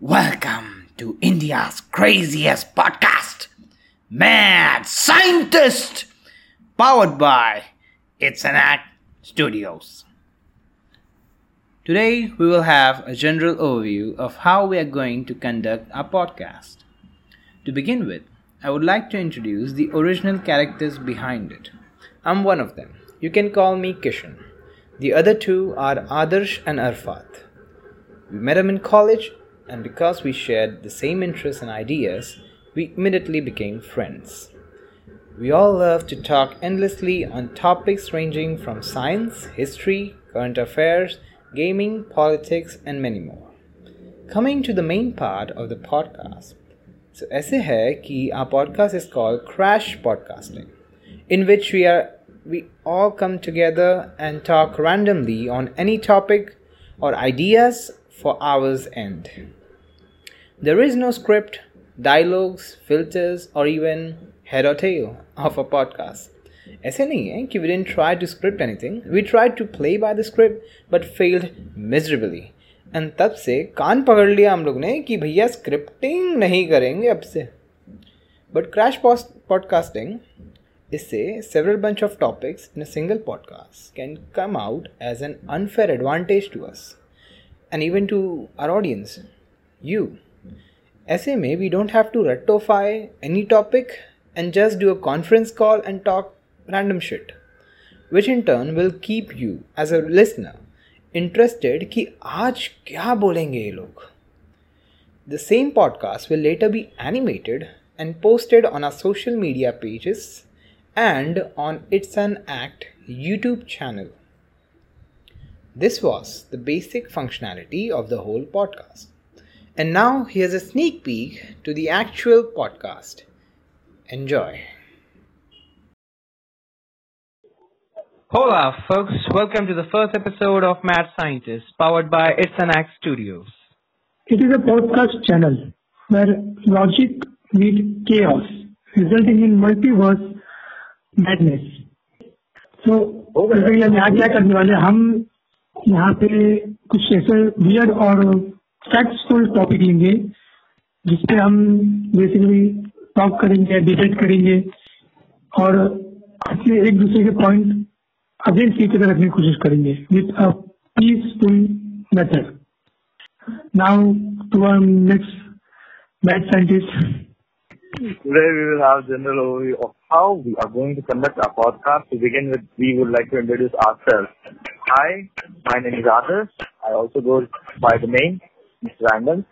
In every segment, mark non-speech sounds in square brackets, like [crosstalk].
Welcome to India's craziest podcast, Mad Scientist, powered by It's an Act Studios. Today, we will have a general overview of how we are going to conduct our podcast. To begin with, I would like to introduce the original characters behind it. I'm one of them. You can call me Kishan. The other two are Adarsh and Arfat. We met them in college, and because we shared the same interests and ideas, we immediately became friends. We all love to talk endlessly on topics ranging from science, history, current affairs, gaming, politics, and many more. Coming to the main part of the podcast. So ऐसे है कि our podcast is called Crash Podcasting, in which we are we all come together and talk randomly on any topic or ideas for hours end. There is no script, dialogues, filters, or even head or tail of a podcast. ऐसे नहीं है कि we didn't try to script anything. We tried to play by the script but failed miserably. And तब से कान पकड़ लिया हम लोग ने कि भैया स्क्रिप्टिंग नहीं करेंगे अब से बट क्रैश पॉडकास्टिंग इससे several bunch of topics in a single podcast can come out as an unfair advantage to us and even to our audience, you. ऐसे में we don't have to rectify any topic and just do a conference call and talk random shit, which in turn will keep you as a listener interested कि आज क्या बोलेंगे ये लोग. The same podcast will later be animated and posted on our social media pages and on It's an Act YouTube channel. This was the basic functionality of the whole podcast. And now here's a sneak peek to the actual podcast. Enjoy. Hola, folks. Welcome to the first episode of Mad Scientist, powered by It's an Act Studios. It is a podcast channel where logic meets chaos, resulting in multiverse madness. So, basically हम यहाँ क्या करने वाले हैं? हम यहाँ पे कुछ ऐसे वियर्ड और फैक्ट्सफुल टॉपिक लेंगे जिसपे हम बेसिकली टॉक करेंगे डिबेट करेंगे और अपने एक दूसरे के पॉइंट अगेंस्ट की तरह रखने की कोशिश करेंगे with a peaceful method now to our next math scientist Today we will have general overview of how we are going to conduct our podcast. To begin with, we would like to introduce ourselves. Hi, my name is Adarsh. I also go by the name Mr. Random.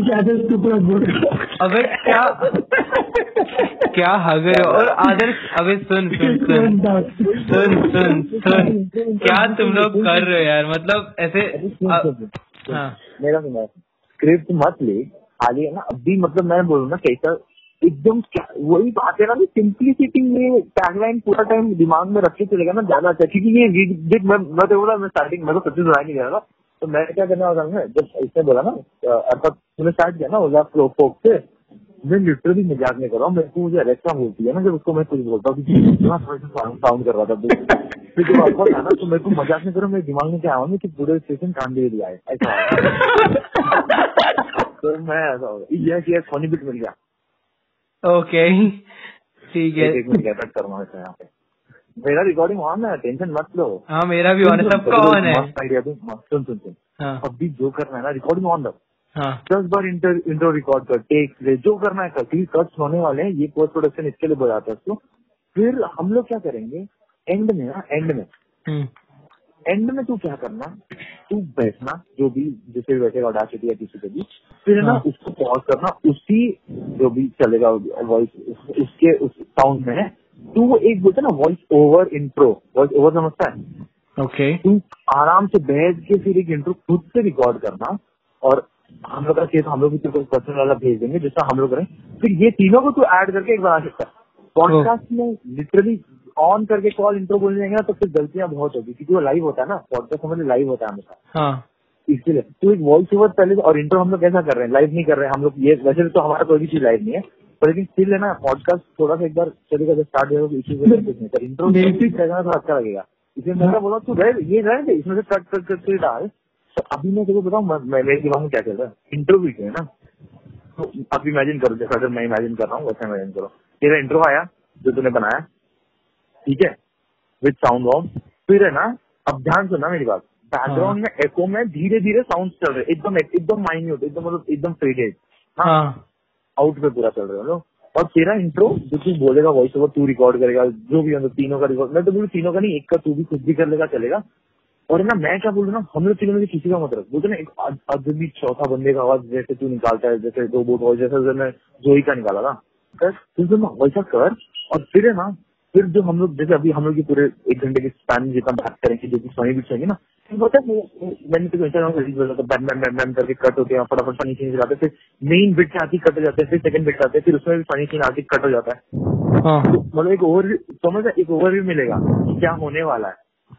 ज़्यादा टुकड़ा बोल अबे क्या क्या हगे और आदर्श अबे सुन सुन सुन। सुन सुन सुन। क्या तुम लोग कर रहे हो यार? मतलब ऐसे आ, हाँ। मेरा सुना स्क्रिप्ट मत ले। खाली है ना अभी मतलब मैं बोलूँ ना कैसा एकदम वही बात है ना कि सिंप्लिसिटी में टैगलाइन पूरा टाइम दिमाग में रख के चलेगा ना ज़्यादा अच्छा। क्योंकि ये रीड मैं मैं तो बोला मैं स्टार्टिंग मैं तो सच्ची सुनाई नहीं कर तो मैं क्या करने वाला था ना, जब इसने बोला ना अर्थात तूने स्टार्ट किया ना ओला फ्लो फोक से मैं लिटरली मज़ाक नहीं कर रहा हूँ मेरे को मुझे अलेक्सा बोलती है ना जब उसको मैं कुछ बोलता हूँ साउंड कर रहा था फिर जब आपको था ना तो मेरे को मज़ाक नहीं करो मेरे दिमाग में क्या आया कि पूरे स्टेशन कान दे दिया है ऐसा [laughs] तो मैं ऐसा हो। गया यस यस फनी बिट मिल गया। ओके [laughs] ठीक है। एक मिनट कट इसमें यहाँ पे। मेरा रिकॉर्डिंग ऑन है टेंशन मत लो। हाँ मेरा भी ऑन है सबका ऑन है। आइडिया भी सुन सुन सुन। हाँ। अभी जो करना है ना रिकॉर्डिंग ऑन रख हाँ। दस बार इंटर इंट्रो रिकॉर्ड कर टेक ले जो करना है कर क्योंकि कट्स होने वाले हैं ये पोस्ट प्रोडक्शन इसके लिए बोलाता है उसको। फिर हम लोग क्या करेंगे? एंड में ना एंड में। हम्म, एंड में तू क्या करना? तू बैठना जो भी जिसे भी बैठेगा ऑडासिटी या किसी पे भी फिर है ना हाँ। उसको पॉज करना उसी जो भी चलेगा वॉइस उसके उस साउंड में तू वो एक बोलते ना voice over intro voice over समझता है? ओके तू आराम से बैठ के फिर एक इंट्रो खुद से रिकॉर्ड करना और हम लोग का केस हम लोग भी तेरे को पर्सनल वाला भेज देंगे जिसका हम लोग करें। फिर ये तीनों को तू ऐड करके एक बना सकता है। पॉडकास्ट में लिटरली ऑन करके कॉल इंट्रो बोलने जाएँगे ना तो फिर गलतियाँ बहुत होगी क्योंकि वो लाइव होता है ना पॉडकास्ट हमारे लाइव होता है हमेशा। हाँ। इसलिए। तो एक वॉइस ओवर पहले और इंट्रो हम लोग कैसा कर रहे हैं? लाइव नहीं कर रहे हैं हम लोग। ये वैसे तो हमारा कोई भी चीज़ लाइव नहीं है। पर लेकिन स्टिल है ना पॉडकास्ट थोड़ा सा एक बार चलेगा जब स्टार्ट होगा इंट्रो रहेगा तो अच्छा लगेगा। इसलिए मैं बोला तू रह ये रह इसमें से कट कट करके डाल। तो अभी मैं तेको बताऊँ मेरे दिमाग में क्या चल रहा है? इंटरव्यू है ना। तो अब इमेजिन करो जैसा अगर मैं इमेजिन कर रहा हूँ वैसा इमेजिन करो। तेरा इंट्रो आया जो तूने बनाया ठीक है? विद साउंड ऑफ़ फिर है ना अब ध्यान सुनना मेरी बात। बैकग्राउंड में एको में धीरे धीरे साउंड चल रहे एकदम एकदम माइन्यूट एकदम मतलब एकदम फेडेड हाँ। आउट पे पूरा चल रहे हो और तेरा इंट्रो जो तू बोलेगा वॉइस ओवर तू रिकॉर्ड करेगा जो भी मतलब तीनों का रिकॉर्ड मैं तो बोलूँ तीनों का नहीं एक का तू भी खुद भी कर लेगा चलेगा। और ना मैं क्या बोल रहा हूँ हम लोग तीनों में किसी का मतलब बोलते ना एक अद- अदबी चौथा बंदे का आवाज़ जैसे तू निकालता है जैसे दो बोट वॉइस जैसे मैंने जोई का निकाला था। तू ना वैसा कर और फिर है ना फिर जो हम लोग जैसे अभी हम लोग पूरे एक घंटे के स्पैन में जितना बात करेंगे जो कि फनी बिट्स होंगे ना फिर है वो- वो- मैंने तो इंस्टाग्राम पर रील बोला बैम बैम बैम बैम करके कट होते हैं फटाफट फनी सीन जाते फिर मेन बिट से कट हो जाते हैं फिर सेकंड बिट आते हैं फिर उसमें भी फनी सीन आती कट हो जाता है। हाँ। तो मतलब एक ओवर समझ एक ओवरव्यू मिलेगा क्या होने वाला है।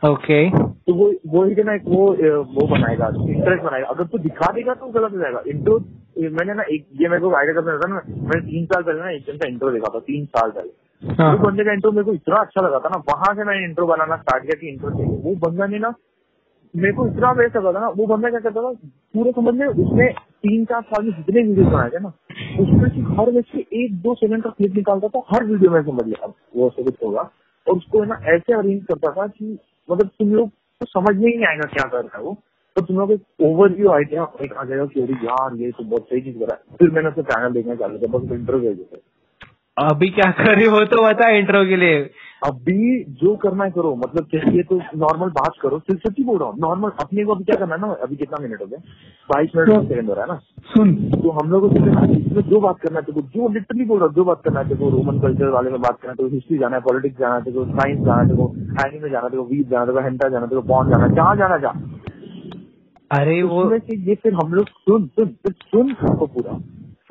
ओके। तो वो वो ही ना एक वो वो बनाएगा इंटरेस्ट बनाएगा। अगर तू दिखा देगा तो गलत हो जाएगा। इंट्रो मैंने ना एक ये मेरे को आइडिया करना था ना मैंने तीन साल पहले ना एक जन का इंट्रो देखा था तीन साल पहले। वो बंदे का इंट्रो मेरे को इतना अच्छा लगा था ना वहाँ से मैंने इंट्रो बनाना स्टार्ट किया कि इंट्रो चाहिए। वो बंदा ने ना मेरे को इतना बेस्ट लगा था ना वो बंदा क्या करता था पूरे समझ में उसने तीन चार साल में जितने वीडियो बनाए थे ना उसमें से हर व्यक्ति एक दो सेकंड का क्लिप निकालता था हर वीडियो में समझ लिया। वो सब कुछ होगा। और उसको ना ऐसे अरेंज करता था कि मतलब तुम लोग को समझ में ही नहीं आएगा क्या कर रहा है वो। तो तुम लोग एक ओवरव्यू आइडिया एक आ जाएगा कि अरे यार ये तो बहुत सही चीज़ करा। है फिर मैंने उसका चैनल देखना चालू किया बस इंटरव्यू जैसे अभी क्या करे वो तो बता इंट्रो के लिए। अभी जो करना है करो मतलब चाहिए तो नॉर्मल बात करो सिर्फ़ सच्ची बोल रहा हूँ नॉर्मल अपने को अभी क्या करना है ना अभी कितना मिनट हो गया? बाईस मिनट तो- सेकंड हो रहा है ना? सुन। तो हम लोग को जो बात करना है जो लिटरली बोल रहा हूँ जो बात करना है रोमन कल्चर वाले में बात करना है हिस्ट्री जाना है पॉलिटिक्स जाना है साइंस जाना है एनिमे जाना है वीप जाना है हेंटा जाना है बॉन्ड जाना है जहाँ जाना जा। अरे वो ये फिर हम लोग सुन सुन फिर सुन पूरा।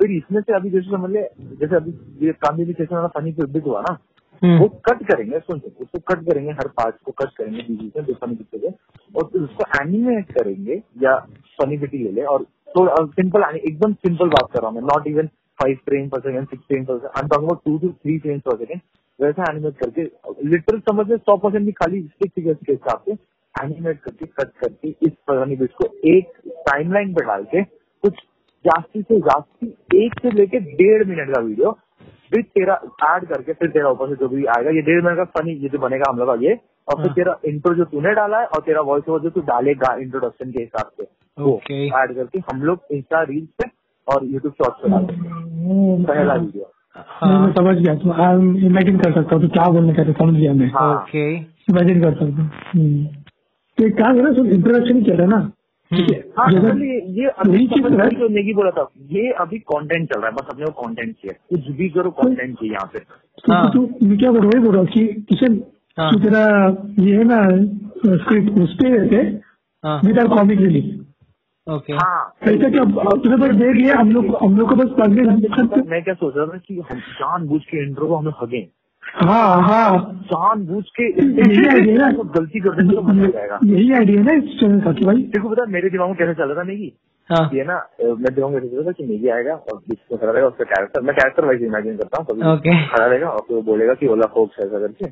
फिर इसमें से अभी जैसे समझ ले जैसे अभी ये भी सेशन वाला फनी बिट हुआ ना हम्म, वो कट करेंगे सुन उसको कट करेंगे हर पार्ट को कट करेंगे बीच में जो फनी है। और फिर उसको एनिमेट करेंगे या फनी बिटी ले ले और थोड़ा सिंपल एकदम सिंपल बात कर रहा हूँ मैं not even five frame per second six frame per second I two two three frames per second वैसा एनिमेट करके लिटरल समझ ले सौ परसेंट भी खाली स्टिक फिगर्स के हिसाब से एनिमेट करके कट करके इस फनी बिट को एक टाइमलाइन पे डाल के कुछ जास्ती से जास्ती एक से लेके डेढ़ मिनट का वीडियो फिर तेरा ऐड करके फिर तेरा ऊपर से जो भी आएगा ये डेढ़ मिनट का फनी ये जो बनेगा हम लोग का ये और फिर हाँ। तेरा इंट्रो जो तूने डाला है और तेरा वॉइस ओवर जो तू डालेगा इंट्रोडक्शन के हिसाब से वो ऐड करके हम लोग इंस्टा रील्स पे और यूट्यूब शॉर्ट्स पे डालेंगे पहला वीडियो मैं हाँ समझ गया तो आई इमेजिन कर सकता हूँ तो क्या बोलने का समझ गया मैं। हाँ। ओके। इमेजिन कर सकता हूँ। हम्म। तो एक काम करो सुन इंट्रोडक्शन ही चल रहा ना? ठीक है। हाँ तो ये ये अभी है। जो नेगी बोला था ये अभी कंटेंट चल रहा है बस अपने को कंटेंट चाहिए। कुछ भी करो कंटेंट चाहिए यहाँ पे। तो हाँ। तू मैं क्या बोल रहा हूँ बोल रहा हूँ कि किशन हाँ। तेरा ये है ना स्क्रिप्ट उस पे रहते हाँ। Without comic release. ओके। हाँ। ऐसा क्या तुझे बस देख लिया हम लोग हम लोग को बस पढ़ने मैं क्या सोच रहा था कि हम जान बूझ के इंट्रो को हम लोग हगे। हाँ हाँ जान बूझ के यही आइडिया है तो गलती कर देंगे तो जाएगा। यही आइडिया ना इस चैनल का कि भाई देखो पता मेरे दिमाग में कैसे चल रहा था नहीं हाँ। ये ना मैं दिमाग में था कि मेगी आएगा और बीच में खड़ा रहेगा उसका कैरेक्टर मैं कैरेक्टर वाइज इमेजिन करता हूँ कभी खड़ा रहेगा और फिर वो बोलेगा की ओला फोक्स ऐसा करके।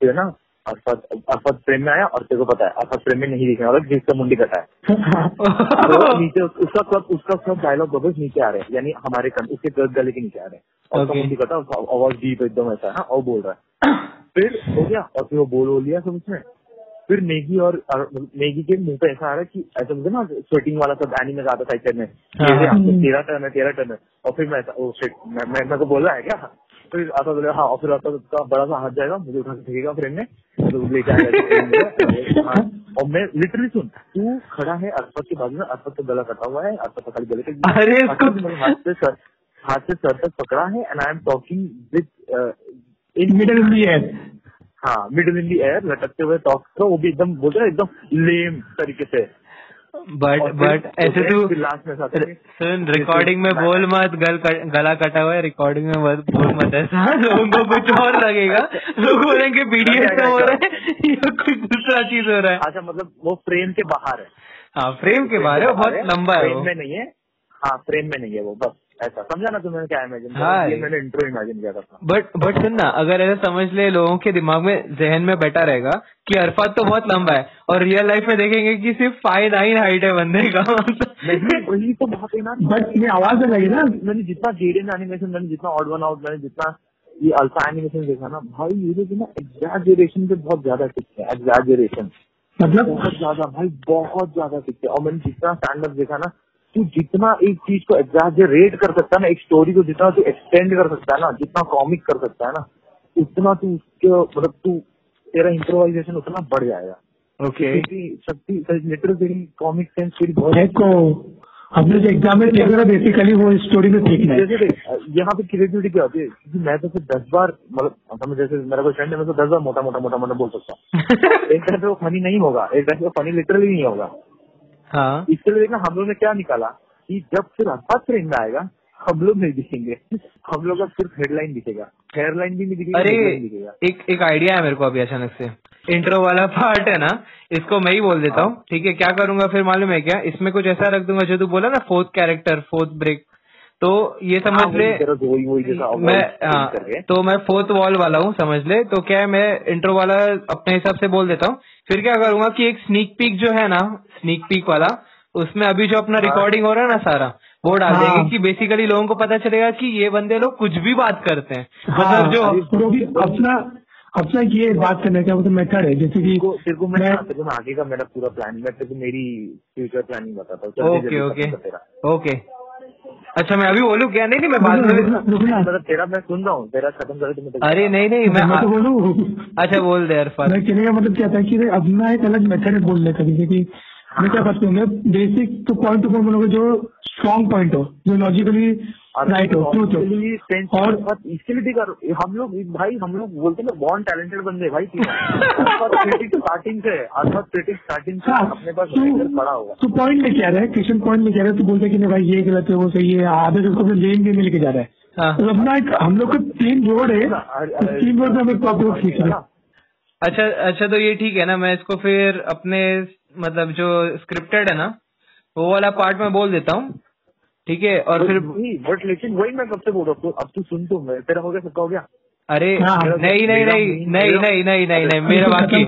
फिर ना अरफत अरफत फ्रेम में आया और तेरे को पता है अरफत फ्रेम में नहीं दिखने वाला जिसका मुंडी कटा है। [laughs] तो नीचे उसका सब उसका सब डायलॉग बबल्स नीचे आ रहे हैं यानी हमारे कन, उसके गर्द गले के नीचे आ रहे हैं। और Okay. मुंडी कटा उसका आवाज़ डीप एकदम ऐसा है ना और बोल रहा है। [coughs] फिर हो गया और फिर वो बोल बोल लिया सब उसमें फिर नेगी और नेगी के मुँह पे ऐसा आ रहा है कि ऐसा मुझे ना स्वेटिंग वाला सब एनिमे का आता था में हाँ, मेरे हाँ। तेरा टर्न है तेरा टर्न है। और फिर मैं मैं मेरे को बोल रहा है क्या? फिर आता बोले हाँ और फिर आता तो उसका बड़ा सा हाथ जाएगा मुझे उठा के फेंकेगा फ्रेम में तो लेके आएगा और मैं लिटरली सुन तू खड़ा है अरफत के बाजू में अरफत का गला कटा हुआ है अरफत का गले के [laughs] अरे ने हाथ से सर हाथ से सर तक पकड़ा है and I am talking with in middle in the air हाँ मिडल इन दी एयर लटकते हुए टॉक करो वो भी एकदम बोलते हैं एकदम लेम तरीके से। बट बट ऐसे तू में सुन रिकॉर्डिंग में बोल मत गल गला कटा हुआ है रिकॉर्डिंग में मत बोल मत ऐसा। [laughs] लोगों को कुछ और लगेगा। लोग बोलेंगे बीडीएस में हो रहा है [laughs] या कुछ दूसरा चीज़ हो रहा है। अच्छा मतलब वो फ्रेम के बाहर है। हाँ फ्रेम के बाहर है बहुत लंबा है फ्रेम में नहीं है। हाँ फ्रेम में नहीं है वो बस। ऐसा समझा ना तुमने क्या इमेजिन हाँ। ये मैंने इंट्रो इमेजिन किया था बट बट सुन ना अगर ऐसा समझ ले लोगों के दिमाग में जहन में बैठा रहेगा कि अरफात तो बहुत लंबा है और रियल लाइफ में देखेंगे कि सिर्फ़ फाइव नाइन हाइट है बंदे का वही तो बात है ना। बट ये आवाज़ अलग है ना मैंने जितना जेडन एनिमेशन मैंने जितना ऑड वन आउट मैंने जितना ये अल्फ़ा एनिमेशन देखा ना भाई ये लोग ना एग्जैजरेशन पे बहुत ज़्यादा टिकते हैं एग्जैजरेशन मतलब? बहुत ज़्यादा भाई बहुत ज़्यादा टिकते हैं। और मैंने जितना स्टैंड अप देखा ना तू जितना एक चीज़ को एग्जैजरेट कर सकता है ना एक स्टोरी को जितना तू एक्सटेंड कर सकता है ना जितना कॉमिक कर सकता है ना उतना तू उसके मतलब तू तेरा इम्प्रोवाइजेशन उतना बढ़ जाएगा। ओके क्योंकि शक्ति लिटरल कॉमिक सेंस तेरी बहुत हमने जो एग्ज़ाम में रहा बेसिकली वो स्टोरी में फेंकना है। यहाँ पे क्रिएटिविटी क्या होती है? क्योंकि मैं तो फिर दस बार मतलब समझ जैसे मेरा कोई फ्रेंड है मैं तो दस बार मोटा मोटा मोटा मोटा बोल सकता हूँ। [laughs] एक टाइम पे वो फनी नहीं होगा एक टाइम पे फनी लिटरली नहीं होगा। हाँ। लिए देखना हम लोग ने क्या निकाला कि जब फिर अरफात ट्रेंड आएगा हम लोग नहीं दिखेंगे। हम लोग का सिर्फ़ हेडलाइन दिखेगा। हेडलाइन भी नहीं दिखेगा अरे दिखेगा। एक एक आइडिया है मेरे को अभी अचानक से। इंट्रो वाला पार्ट है ना इसको मैं ही बोल देता हूँ। ठीक है क्या करूँगा फिर मालूम है क्या? इसमें कुछ ऐसा रख दूँगा जो तू बोला ना फोर्थ कैरेक्टर फोर्थ ब्रेक तो ये समझ हाँ, ले। वही जैसा मैं हाँ तो मैं फोर्थ वॉल वाला हूँ समझ ले। तो क्या है मैं इंट्रो वाला अपने हिसाब से बोल देता हूँ। फिर क्या करूँगा कि एक स्नीक पीक जो है ना स्नीक पीक वाला उसमें अभी जो अपना रिकॉर्डिंग हो रहा है ना सारा वो डाल हाँ। देंगे कि बेसिकली लोगों को पता चलेगा कि ये बंदे लोग कुछ भी बात करते हैं। हाँ। मतलब जो भी अपना अपना ये बात करने का मतलब मैटर है जैसे कि तेरे को मैं मैं तेरे को आगे का मेरा पूरा प्लान मैं तेरे को मेरी फ्यूचर प्लानिंग बताता हूँ ओके ओके ओके अच्छा मैं अभी बोलू? क्या? नहीं नहीं मैं बाद में मतलब तेरा मैं सुन रहा हूँ तेरा खत्म कर तो मैं अरे नहीं नहीं मैं मैं तो बोलूँ? अच्छा बोल दे अरफान। मैं कहने का मतलब क्या था कि अपना एक अलग मेथड है बोलने का जैसे की मैं क्या करती हूँ बेसिक तो पॉइंट टू पॉइंट बोलूँगा जो स्ट्रॉन्ग पॉइंट हो जो लॉजिकली राइट हो और इसके लिए भी कर हम लोग भाई हम लोग बोलते हैं बॉन्ड टैलेंटेड बंदे भाई क्रिटिक स्टार्टिंग [laughs] से अर्थात क्रिटिक स्टार्टिंग से हाँ अपने पास पड़ा होगा तू पॉइंट लेके आ रहा है? क्वेश्चन पॉइंट रहा है? तू बोलते कि नहीं भाई ये गलत है वो सही है आधे उसको लेन देन में लेके जा रहा है। हाँ। तो अपना एक हम लोग का तीन रोड है तीन रोड में हमें प्रॉपर सीख रहे अच्छा अच्छा तो ये ठीक है ना मैं इसको फिर अपने मतलब जो स्क्रिप्टेड है ना वो वाला पार्ट में बोल देता हूँ। ठीक है और फिर बट लेकिन वही मैं कब से बोल रहा हूँ अब तू सुन तो मैं तेरा हो गया सबका हो गया। अरे हाँ, हाँ। नहीं नहीं नहीं नहीं नहीं नहीं नहीं नहीं मेरा बाकी।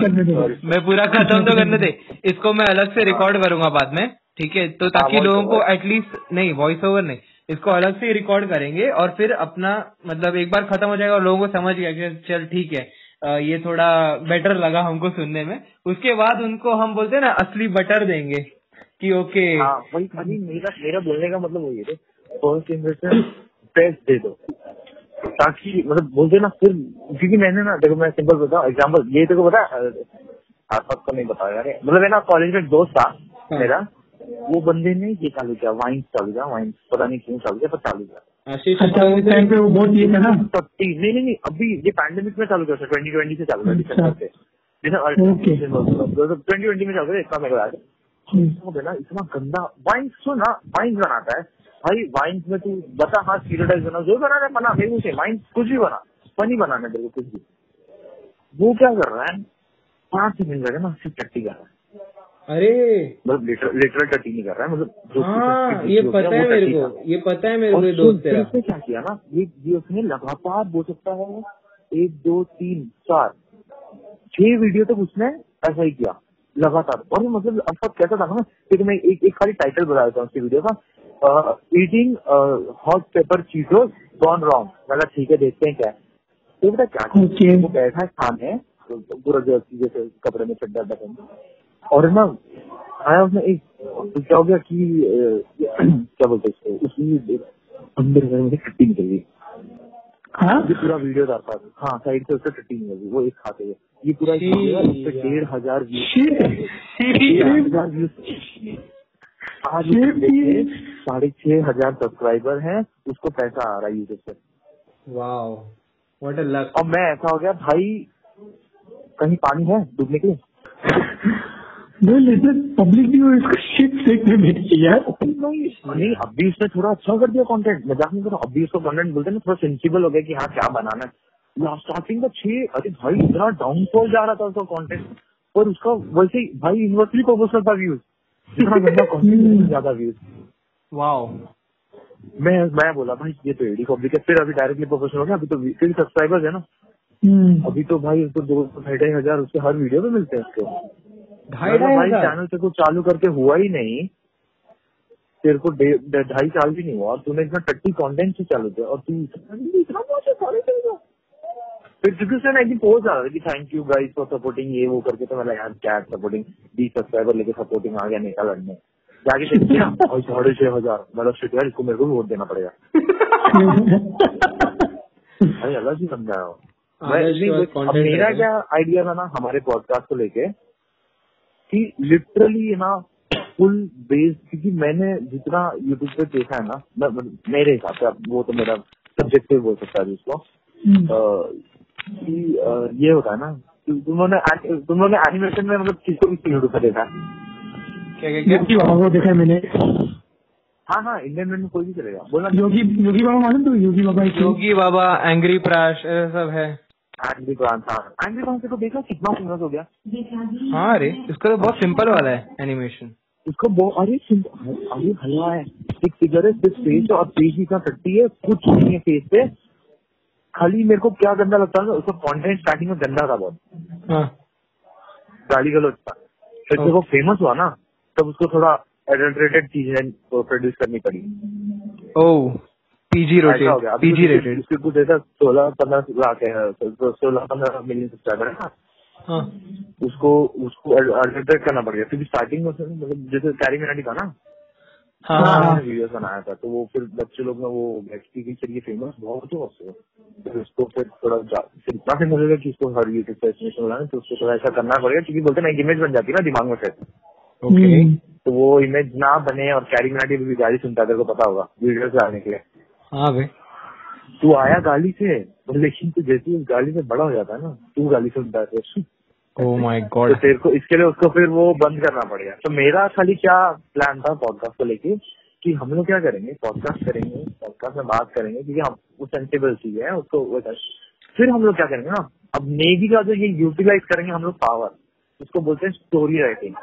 मैं पूरा खत्म तो करने दे। इसको मैं अलग से रिकॉर्ड करूँगा बाद में ठीक है? तो ताकि लोगों को एटलीस्ट नहीं वॉइस ओवर नहीं। इसको अलग से रिकॉर्ड करेंगे और फिर अपना मतलब एक बार खत्म हो जाएगा और लोगों को समझ गया कि चल ठीक है ये थोड़ा बेटर लगा हमको सुनने में। उसके बाद उनको हम बोलते हैं ना असली बटर देंगे। कि ओके। हाँ वही मेरा मेरा बोलने का मतलब वही है फ़र्स्ट इम्प्रेशन बेस्ट दे दो। ताकि मतलब बोलते ना फिर क्योंकि मैंने ना देखो मैं सिंपल बताऊँ एग्ज़ाम्पल ये तेरे को पता है आसपास को नहीं बताया यार मतलब है ना कॉलेज में एक दोस्त था हाँ। मेरा वो बंदे ने ये चालू किया वाइन चालू किया वाइन पता नहीं क्यों चालू किया पर चालू किया। आशीष अच्छा उस टाइम पे वो बहुत ये था ना? थर्टी नहीं नहीं नहीं अभी ये पैंडेमिक में चालू किया ट्वेंटी ट्वेंटी से चालू किया अच्छा। दिसंबर से। ट्वेंटी ट्वेंटी में चालू किया इतना मेरे को याद है। हो ना इतना गंदा वाइन सुना वाइन बनाता है भाई वाइन में तू बता हाँ स्टीरियोटाइप बना जो बना है बना मेरे से वाइन कुछ भी बना फनी बनाना तेरे को कुछ भी वो क्या कर रहा है पाँच सेकंड लगे ना सिर्फ़ टट्टी कर रहा है अरे मतलब लिटरल टट्टी नहीं कर रहा है मतलब जो हाँ ये पता है मेरे को रहा है। ये पता है मेरे को ये दोस्त तेरा उसने क्या किया ना ये ये उसने लगातार बोल सकता है एक दो तीन चार छह वीडियो तक उसने ऐसा ही किया लगातार। और मतलब अब कैसा था ना क्योंकि मैं एक एक खाली टाइटल बता देता हूँ उसकी वीडियो का। ईटिंग हॉट पेपर चीजो गॉन रॉन्ग मतलब ठीक है देखते हैं क्या तो बेटा क्या Okay. वो बैठा है खाने तो पूरा जो जैसे कपड़े में चड्डा के। और ना आया उसने एक तो क्या हो गया कि [clears throat] क्या बोलते हैं उसकी? अंदर से मुझे टट्टी निकल गई हाँ? ये पूरा वीडियो था पास हाँ। साइड से उससे टट्टी गई वो एक खाते हुए ये पूरा है डेढ़ हज़ार व्यूज़ आज साढ़े छह हज़ार सब्सक्राइबर हैं उसको पैसा आ रहा है यूट्यूब से। वाओ व्हाट अ लक और मैं ऐसा हो गया भाई कहीं पानी है डूबने के लिए? [laughs] पब्लिक भी इसको यार। नहीं अभी उसने थोड़ा अच्छा कर दिया कंटेंट मज़ाक नहीं कर रहा अभी उसको कंटेंट बोलते ना थोड़ा सेंसिबल हो गया कि हाँ क्या बनाना है। स्टार्टिंग का छह अरे भाई इतना डाउनफॉल जा रहा था उसका कंटेंट पर उसका वैसे भाई इन्वर्सली प्रोपोजल था व्यूज़ जितना गंदा कंटेंट ज़्यादा व्यूज़ वाओ मैं मैं बोला भाई ये तो एडी फिर अभी डायरेक्टली प्रोफेशनल हो गया अभी तो फिर सब्सक्राइबर्स है ना। हम्म, अभी तो भाई उसको दो ढाई ढाई हज़ार उसके हर वीडियो में मिलते हैं उसको। ढाई ढाई चैनल से कुछ चालू करके हुआ ही नहीं। तेरे को ढाई साल भी नहीं हुआ। और तूने इतना टट्टी कंटेंट से चालू किया। और तू फिर क्योंकि उसने एक दिन पोस्ट डाला कि thank you guys for supporting ये वो करके तो मैं यार क्या सपोर्टिंग बी सब्सक्राइबर लेके सपोर्टिंग आ गया नेता लड़ने। जाके [laughs] साढ़े छह हज़ार। मतलब शिट यार इसको मेरे को भी वोट देना पड़ेगा। [laughs] भाई अलग ही समझाया के मेरा क्या आइडिया था ना हमारे पॉडकास्ट को लेके कि लिटरली ना फुल बेस क्योंकि मैंने जितना यूट्यूब पे देखा है ना मेरे हिसाब से वो तो मेरा सब्जेक्टिव बोल सकता है जिसको हम्म, कि ये होता है ना कि तुम लोगों ने तुम लोगों ने एनिमेशन में मतलब किसको किसको यूट्यूब पे देखा क्या क्या क्या? योगी बाबा को देखा है मैंने। हाँ हाँ इंडियन में कोई भी चलेगा। बोलना योगी योगी बाबा मालूम तो योगी बाबा योगी बाबा एंग्री प्राश ऐसा सब है। एंग्री हाँ प्रांत को देखा कितना फ़ेमस हो गया। हाँ अरे इसका तो बहुत सिंपल वाला है एनिमेशन उसको बहुत अरे अरे हलवा है। एक फिगर है सिर्फ़ फेस और फेस भी इतना टट्टी है कुछ नहीं है फेस पे। खाली मेरे को क्या गंदा लगता है उसका कंटेंट स्टार्टिंग में गंदा था बहुत। हाँ। गाली गलौज था। फिर जब वो फ़ेमस हुआ ना तब उसको थोड़ा एडल्ट्रेटेड चीज़ें प्रोड्यूस करनी पड़ी। ओ पीजी रोटेड पीजी रेटेड उसके कुछ ऐसा सोलह पंद्रह लाख है सोलह पंद्रह मिलियन सब्सक्राइबर है ना? हाँ। उसको उसको एडल्ट्रेट करना पड़ गया। क्योंकि स्टार्टिंग में मतलब जैसे कैरी मिनाटी था ना? हाँ हाँ। वीडियोस बनाया था तो वो फिर बच्चे लोग ने वो व्यक्ति की चलिए फ़ेमस बहुत हो उससे फिर उसको फिर थोड़ा फिर इतना फ़ेमस हो गया कि उसको हर यूट्यूब पे एस्टिमेशन बनाना तो उसको थोड़ा ऐसा करना पड़ेगा क्योंकि बोलते ना एक इमेज बन जाती है ना दिमाग में फिर। ओके तो वो इमेज ना बने और कैरी मिनाटी भी गाली सुनता तेरे को पता होगा वीडियोस डालने के लिए। हाँ भाई। तू आया गाली से लेकिन तू जैसे उस गाली से बड़ा हो जाता है ना तू गाली सुनता है ओ माय तो गॉड तेरे को इसके लिए उसको फिर वो बंद करना पड़ेगा। तो मेरा खाली क्या प्लान था पॉडकास्ट को लेके कि हम लोग क्या करेंगे? पॉडकास्ट करेंगे पॉडकास्ट में बात करेंगे क्योंकि हम वो सेंसिबल चीज़ है उसको वो फिर हम लोग क्या करेंगे ना अब नेवी का जो ये यूटिलाइज करेंगे हम लोग पावर उसको बोलते हैं स्टोरी राइटिंग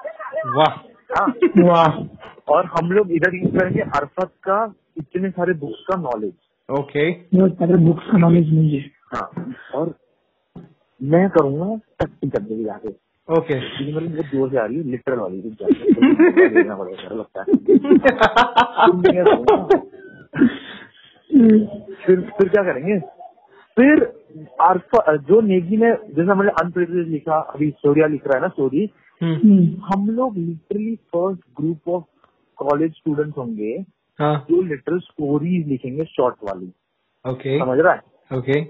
वाह। हाँ। वाह। और हम लोग इधर यूज़ करेंगे अरफत का इतने सारे बुक्स का नॉलेज ओके बहुत सारे बुक्स का नॉलेज नहीं है। हाँ और मैं करूँगा टट्टी करने की जाके ओके मतलब वो ज़ोर से आ रही है लिटरल वाली। देखना पड़ेगा लगता है। फिर फिर क्या करेंगे? फिर आर्फा जो नेगी ने जैसे हमने अनप्रिविलेज लिखा अभी स्टोरिया लिख रहा है ना स्टोरी हम्म, हम लोग literally first group of college students होंगे हाँ। जो लिटरल स्टोरीज लिखेंगे शॉर्ट वाली। Okay okay. समझ रहा है? Okay okay.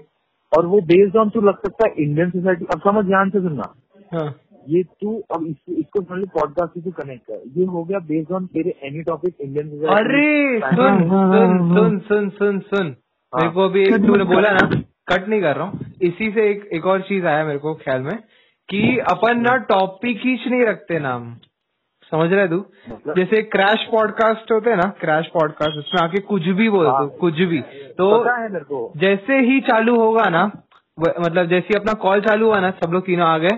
और वो बेस्ड ऑन तू लग सकता है इंडियन सोसाइटी अब समझ ध्यान से सुनना। हाँ। ये तू अब इसको इसको समझ पॉडकास्ट से तू कनेक्ट कर। ये हो गया बेस्ड ऑन तेरे एनी टॉपिक इंडियन सोसाइटी अरे सुन सुन सुन सुन सुन सुन। मेरे को अभी तूने बोला ना कट नहीं कर रहा हूँ। इसी से एक एक और चीज़ आया मेरे को ख्याल में कि अपन ना टॉपिक ही नहीं रखते नाम। समझ रहे तू मतलब? जैसे क्रैश पॉडकास्ट होते हैं ना क्रैश पॉडकास्ट उसमें आके कुछ भी बोल दो हाँ। कुछ भी। तो मेरे को। जैसे ही चालू होगा ना मतलब जैसे ही अपना कॉल चालू हुआ ना सब लोग तीनों आ गए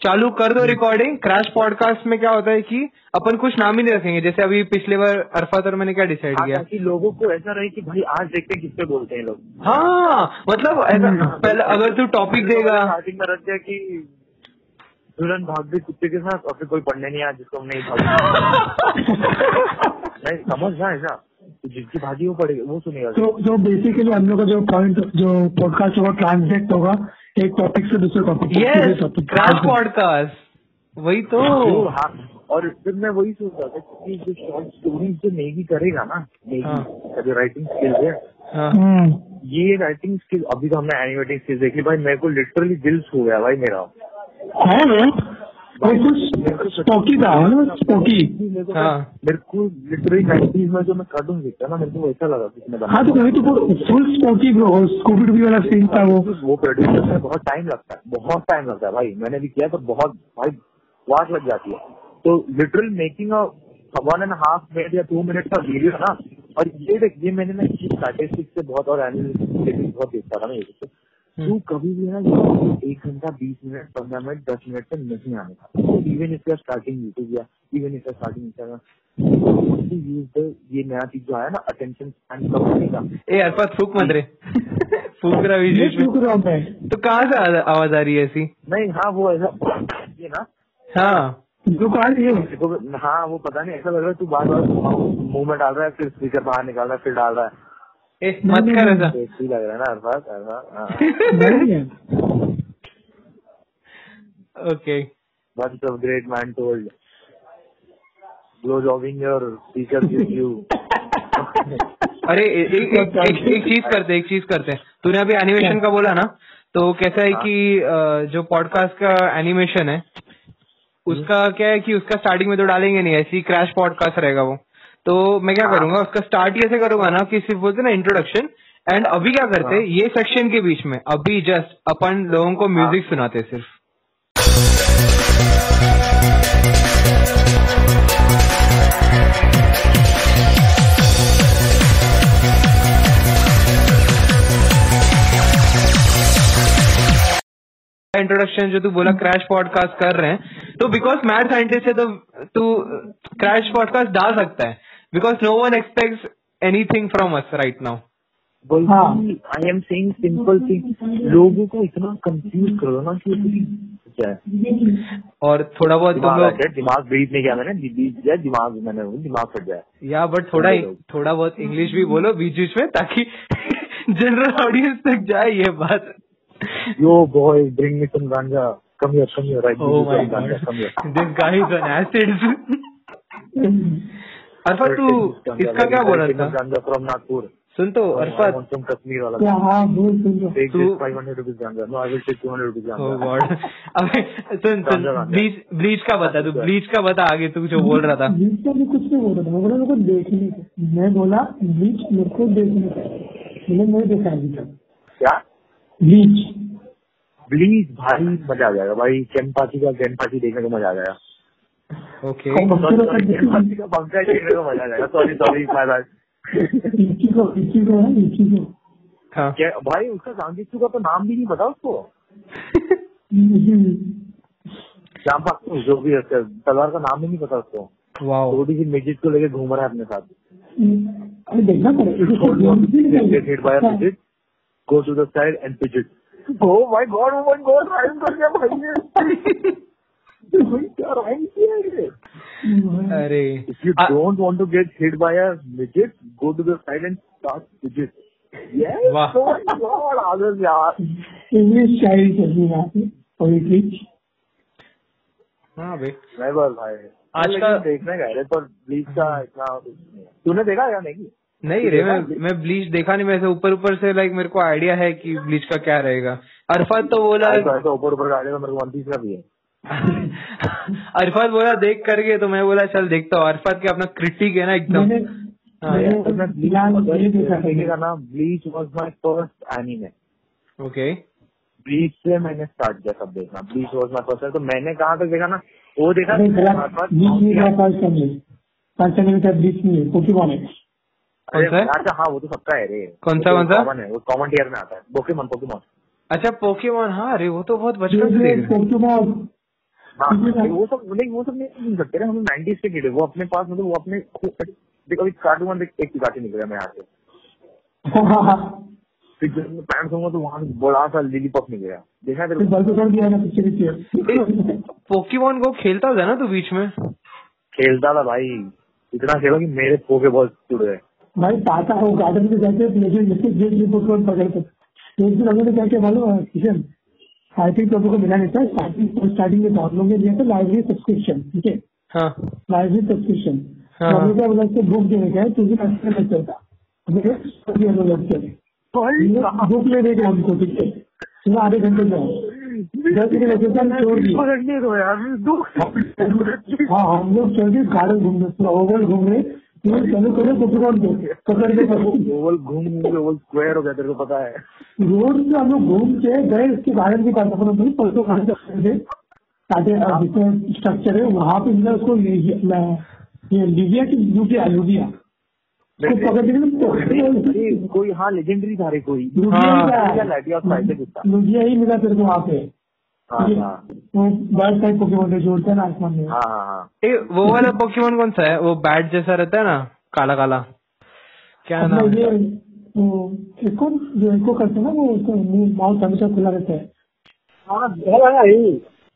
चालू कर दो रिकॉर्डिंग क्रैश पॉडकास्ट में क्या होता है कि अपन कुछ नाम ही नहीं रखेंगे जैसे अभी पिछले बार अरफात और मैंने क्या डिसाइड हाँ, किया? ताकि लोगों को ऐसा रहे कि भाई आज देखते हैं किस पे बोलते हैं लोग। हाँ मतलब ऐसा पहले अगर तू टॉपिक [laughs] देगा। स्टार्टिंग में रख दिया कि दुल्हन भाग गई कुत्ते के साथ और फिर कोई पढ़ने नहीं आया जिसको हम नहीं भाग [laughs] नहीं समझ ना? ऐसा तो जिसकी भागी वो पड़ेगी वो सुनेगा। तो जो बेसिकली हम लोग का जो पॉइंट जो पॉडकास्ट होगा ट्रांसलेट होगा एक टॉपिक से दूसरे टॉपिक यस पॉडकास्ट वही तो। हाँ और फिर मैं वही सोच रहा था कि जो शॉर्ट स्टोरीज जो नेगी करेगा ना नेगी हाँ। जो राइटिंग स्किल्स है। हाँ। हम्म, ये राइटिंग स्किल अभी तो हमने एनिमेटिंग स्किल्स देखी भाई मेरे को लिटरली दिल छू गया भाई मेरा। है कुछ स्पोकी था ना स्पोकी हाँ। मेरे को लिटरली नाइनटीज में जो मैं कार्टून देखता ना मेरे को वैसा लगा किसने हाँ तो कहीं तो फुल स्पोकी ब्रो स्कूबी डूबी वाला सीन था वो। वो प्रोड्यूसर में बहुत टाइम लगता है बहुत टाइम लगता है भाई। मैंने भी किया तो बहुत भाई वाट लग जाती है। तो literal making one and half minute या टू मिनट का वीडियो ना और ये देख ये मैंने ना स्टैटिस्टिक्स से बहुत और एनालिसिस बहुत देखता था ना ये तू कभी भी ना एक घंटा बीस मिनट पंद्रह मिनट दस मिनट तक नहीं आने का। इवन इसका स्टार्टिंग यूट्यूब या इवन इसका स्टार्टिंग इंस्टाग्राम यूज़ द ये नया चीज़ जो आया ना अटेंशन स्पैन कम होने का। ए अरफत फूक मत रे। [laughs] फूक रहा ये बीच में रहा मैं तो कहाँ से आवाज़ आ रही है ऐसी? नहीं हाँ वो ऐसा ये ना। हाँ। ये देखो हाँ वो पता नहीं ऐसा लग रहा है तू बार बार मुँह में डाल रहा है फिर स्पीकर बाहर निकाल रहा है फिर डाल रहा है। ए मत कर ऐसा लग रहा है ना हाँ है okay bunch of great man told. Blow jogging your speakers with you. अरे एक [laughs] एक एक एक चीज़ करते एक चीज़ करते. तूने अभी एनिमेशन का बोला ना तो कैसा है कि जो पॉडकास्ट का एनिमेशन है उसका क्या है कि उसका स्टार्टिंग में तो डालेंगे नहीं ऐसी क्रैश पॉडकास्ट रहेगा वो. तो मैं क्या करूँगा उसका स्टार्ट ही ऐसे करूँगा ना कि सिर्फ़ बोलते ना इंट्रोडक्शन एंड अभी क्या करते हैं ये सेक्शन के बीच में अभी जस्ट अपन लोगों को म्यूज़िक सुनाते सिर्फ़। इंट्रोडक्शन जो तू बोला क्रैश पॉडकास्ट कर रहे हैं तो बिकॉज़ मैथ साइंटिस्ट है तो तू क्रैश पॉडकास्ट डाल सकता है। Because no one expect anything from us right now. I am saying simple thing लोगों को इतना कंफ्यूज करो ना कि और थोड़ा बहुत तुम दिमाग लोग ब्रीथ नहीं किया मैंने बीच जाए दिमाग मैंने दिमाग फट जाए या बट थोड़ा थोड़ा बहुत इंग्लिश भी बोलो बीच बीच में ताकि [laughs] जनरल ऑडियंस तक जाए ये बात यो boy, bring me some ganja. Come here, come here, right? Oh give me my some ganja, god. [laughs] Arfat तू इसका क्या बोला famous था from Nagpur. सुन तो some Kashmir wala. क्या हाँ बोल सुन लो Take तू- this 500 rupees ganja. No, I will take 200 rupees oh god [laughs] अबे सुन। ब्लीच ब्लीच का बता तू। ब्लीच का बता आगे तू जो बोल रहा था। ब्लीच का भी कुछ नहीं बोल रहा था। मैं बोला मेरे को देखने को। मैं बोला ब्लीच मेरे को देखने को। मैंने नहीं देखा अभी तक। क्या? ब्लीच प्लीज़ भाई मज़ा आ जाएगा। भाई चैंपाची का चैंपाची देखने को मज़ा आ जाएगा। ओके सॉरी सॉरी माय है हाँ। क्या भाई उसका सांगित्सु का तो नाम भी नहीं पता उसको? [laughs] चंपा जो भी है तलवार का नाम भी नहीं पता उसको? वाओ। छोटी सी मिजिट को लेके घूम रहा है अपने साथ। to the side and fidget. Oh my god, oh my god, rhyme कर दिया भाई। [laughs] है। ये? अरे। If you uh- don't want to get hit by a midget, go to the side and start fidget. Yes, वाह। oh my god, आदर्श यार। English शायरी चल रही यहाँ पे पोइट्री हाँ भाई। नहीं भाई। आज लेकिन का- देखने गए थे पर प्लीज़ का इतना तूने देखा या नहीं? नहीं रे मैं मैं ब्लीच देखा नहीं वैसे ऊपर ऊपर से लाइक मेरे को आइडिया है कि ब्लीच का क्या रहेगा। अरफत तो बोला ऐसा ऊपर ऊपर का में मेरे को वन पीस का भी है। अरफत बोला देख करके तो मैं बोला चल देखता हूँ। अरफत के अपना क्रिटिक है ना एकदम। हाँ, bleach was my first anime okay bleach से मैंने स्टार्ट किया सब देखना। ब्लीच वॉज़ माई फ़र्स्ट तो मैंने कहाँ तक देखा ना? वो देखा? अच्छा हाँ वो तो सबका है रे। कौन सा, कौन सा? कॉमन है वो कॉमन टीयर में आता है। पोकेमॉन पोकेमॉन अच्छा पोकेमॉन हाँ अरे वो तो बहुत बचपन से देख। रहे। वो सब नहीं वो सब नहीं सुन सकते ना हम नाइन्टीज के किड वो अपने पास मतलब वो अपने देखो अभी कार्टून देख एक पिकाची गया मैं यहाँ से फिर जब पैंट होगा तो वहाँ से बड़ा सा देखा तेरे को? बल्कि कर दिया ना पीछे पीछे। पोकेमॉन को खेलता था ना तू बीच में? खेलता था भाई। इतना खेला कि मेरे पोके बॉल टूट गए। भाई पाता हो गार्डन में जाते मुझे जैसे गेट में पोकेमॉन पकड़ते एक दिन हमने क्या क्या मालूम है किशन? आई थिंक तो को मिला नहीं था। स्टार्टिंग स्टार्टिंग में बहुत लोगों ने दिया था लाइब्रेरी सब्सक्रिप्शन ठीक है? हाँ। लाइब्रेरी सब्सक्रिप्शन हाँ। तो हमने बोला बुक देने का है। तुझे अच्छा नहीं चलता बुक ले देगा हमको ठीक है? सुबह आधे घंटे जाओ यार दो हाँ हम लोग चल के गार्डन घूम रहे पूरा ओवल घूम रहे चलो करो पोकेमॉन को पकड़ के ओवल घूम ओवल स्क्वायर हो गया तेरे को पता है रोड से हम लोग घूम के गए उसके गार्डन के पास अपना परसों कहाँ से थे ताकि जिसमें स्ट्रक्चर है वहाँ पे मिला उसको ये की लुबिया के अरे कोई हाँ लेजेंडरी था रे कोई लुबिया ही हाँ। मिला तेरे को वहाँ पे। वो बर्ड टाइप पोकेमोन जोड़ते हैं ना आसमान में। हाँ हाँ हाँ। ए, वो वाला पोकेमोन कौन सा है? वो बैट जैसा रहता है ना काला काला। क्या नाम ये वो एको जो इको करते हैं ना वो उसका माउथ हमेशा खुला रहता है। हाँ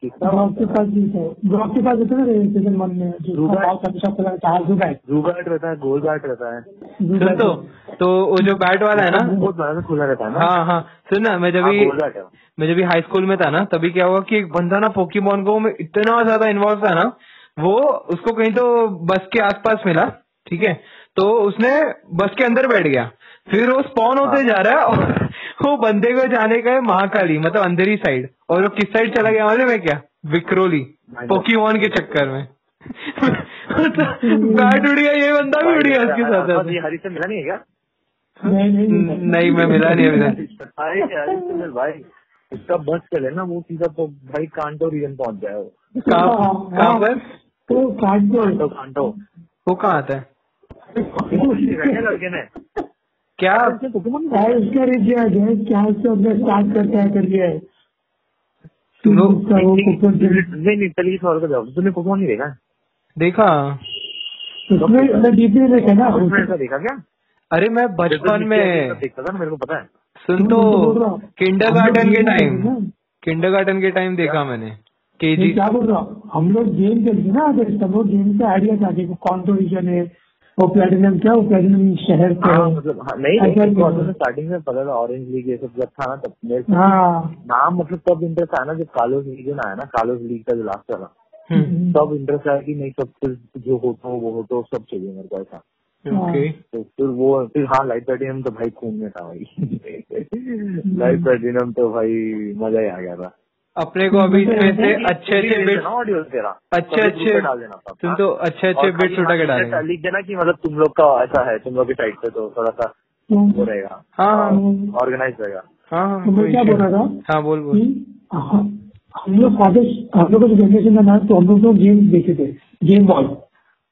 के पास है रहता है वन में जो रहता है है गोल गाट रहता है। सुन तो तो वो जो बैट वाला है ना? बहुत बड़ा खुला रहता है ना? हाँ हाँ। सुन ना मैं जब हाँ, है। मैं जब हाई स्कूल में था ना तभी क्या हुआ कि एक बंदा ना पोकेमोन को में इतना ज़्यादा इन्वॉल्व था ना वो उसको कहीं तो बस के आसपास मिला ठीक है? तो उसने बस के अंदर बैठ गया। फिर वो स्पॉन होते जा रहा है और वो बंदे को जाने का है महाकाली मतलब अंधेरी साइड और वो किस साइड चला गया मालूम है क्या? विक्रोली पोकेमोन के चक्कर में। [laughs] बैट उड़ गया ये बंदा भी उड़ गया उसके साथ हरी से मिला नहीं है क्या? नहीं नहीं नहीं। [laughs] नहीं मैं मिला नहीं तक अरे भाई इसका बस चले ना वो सीधा तो भाई कांटो रीजन पहुँच जाए वो। कहाँ। पर? तो काट। कांटो कांटो। वो कहाँ आता है? [laughs] लड़के ने। क्या रिव्यू है? से स्टार्ट करता है कर लिया है। जो- नहीं नहीं चलिए सवाल का जवाब तूने पोकेमोन नहीं देखा? देखा। उसमें मैं डीपी देखा ना? उसमें देखा क्या? अरे मैं बचपन में देखता था मेरे को पता है। सुन तो तो। किंडर गार्डन के टाइम। किंडर गार्डन के टाइम देखा मैंने। के जी क्या बोल रहा हूँ? हम लोग गेम खेलते ना सब लोग गेम से आइडिया था कि कौन तो है। वो प्लेटिनम क्या वो प्लेटिनम शहर का हाँ, मतलब हाँ, नहीं। स्टार्टिंग में पता था ऑरेंज लीग ये सब जब था ना तब मेरे हाँ। नाम मतलब तब इंटरेस्ट आया ना जब कालोस लीग आया ना कालोस लीग का जो लास्ट हम्म, तब इंटरेस्ट आया कि नहीं सब कुछ जो हो तो वो हो तो सब चाहिए मेरे को ऐसा। तो फिर वो फिर हाँ लाइफ प्लेटिनम तो भाई खून में था भाई। [laughs] लाइफ प्लेटिनम तो भाई मज़ा ही आ गया था। अपने को अभी इसमें से अच्छे अच्छे बिट ऑडियो तेरा अच्छे अच्छे डाल देना था तुम तो अच्छे अच्छे बिट बिट्स उठा के डाल डालेंगे। लिख देना कि मतलब तुम लोग का ऐसा है तुम लोग की साइड से तो थोड़ा सा तो वो रहेगा। हाँ हाँ। ऑर्गेनाइज रहेगा। हाँ हाँ तो मैं क्या बोल रहा था? हाँ बोल बोल। हम लोग फादर्स हम लोग का जो जनरेशन था ना तो हम लोग तो गेम देखे थे। गेम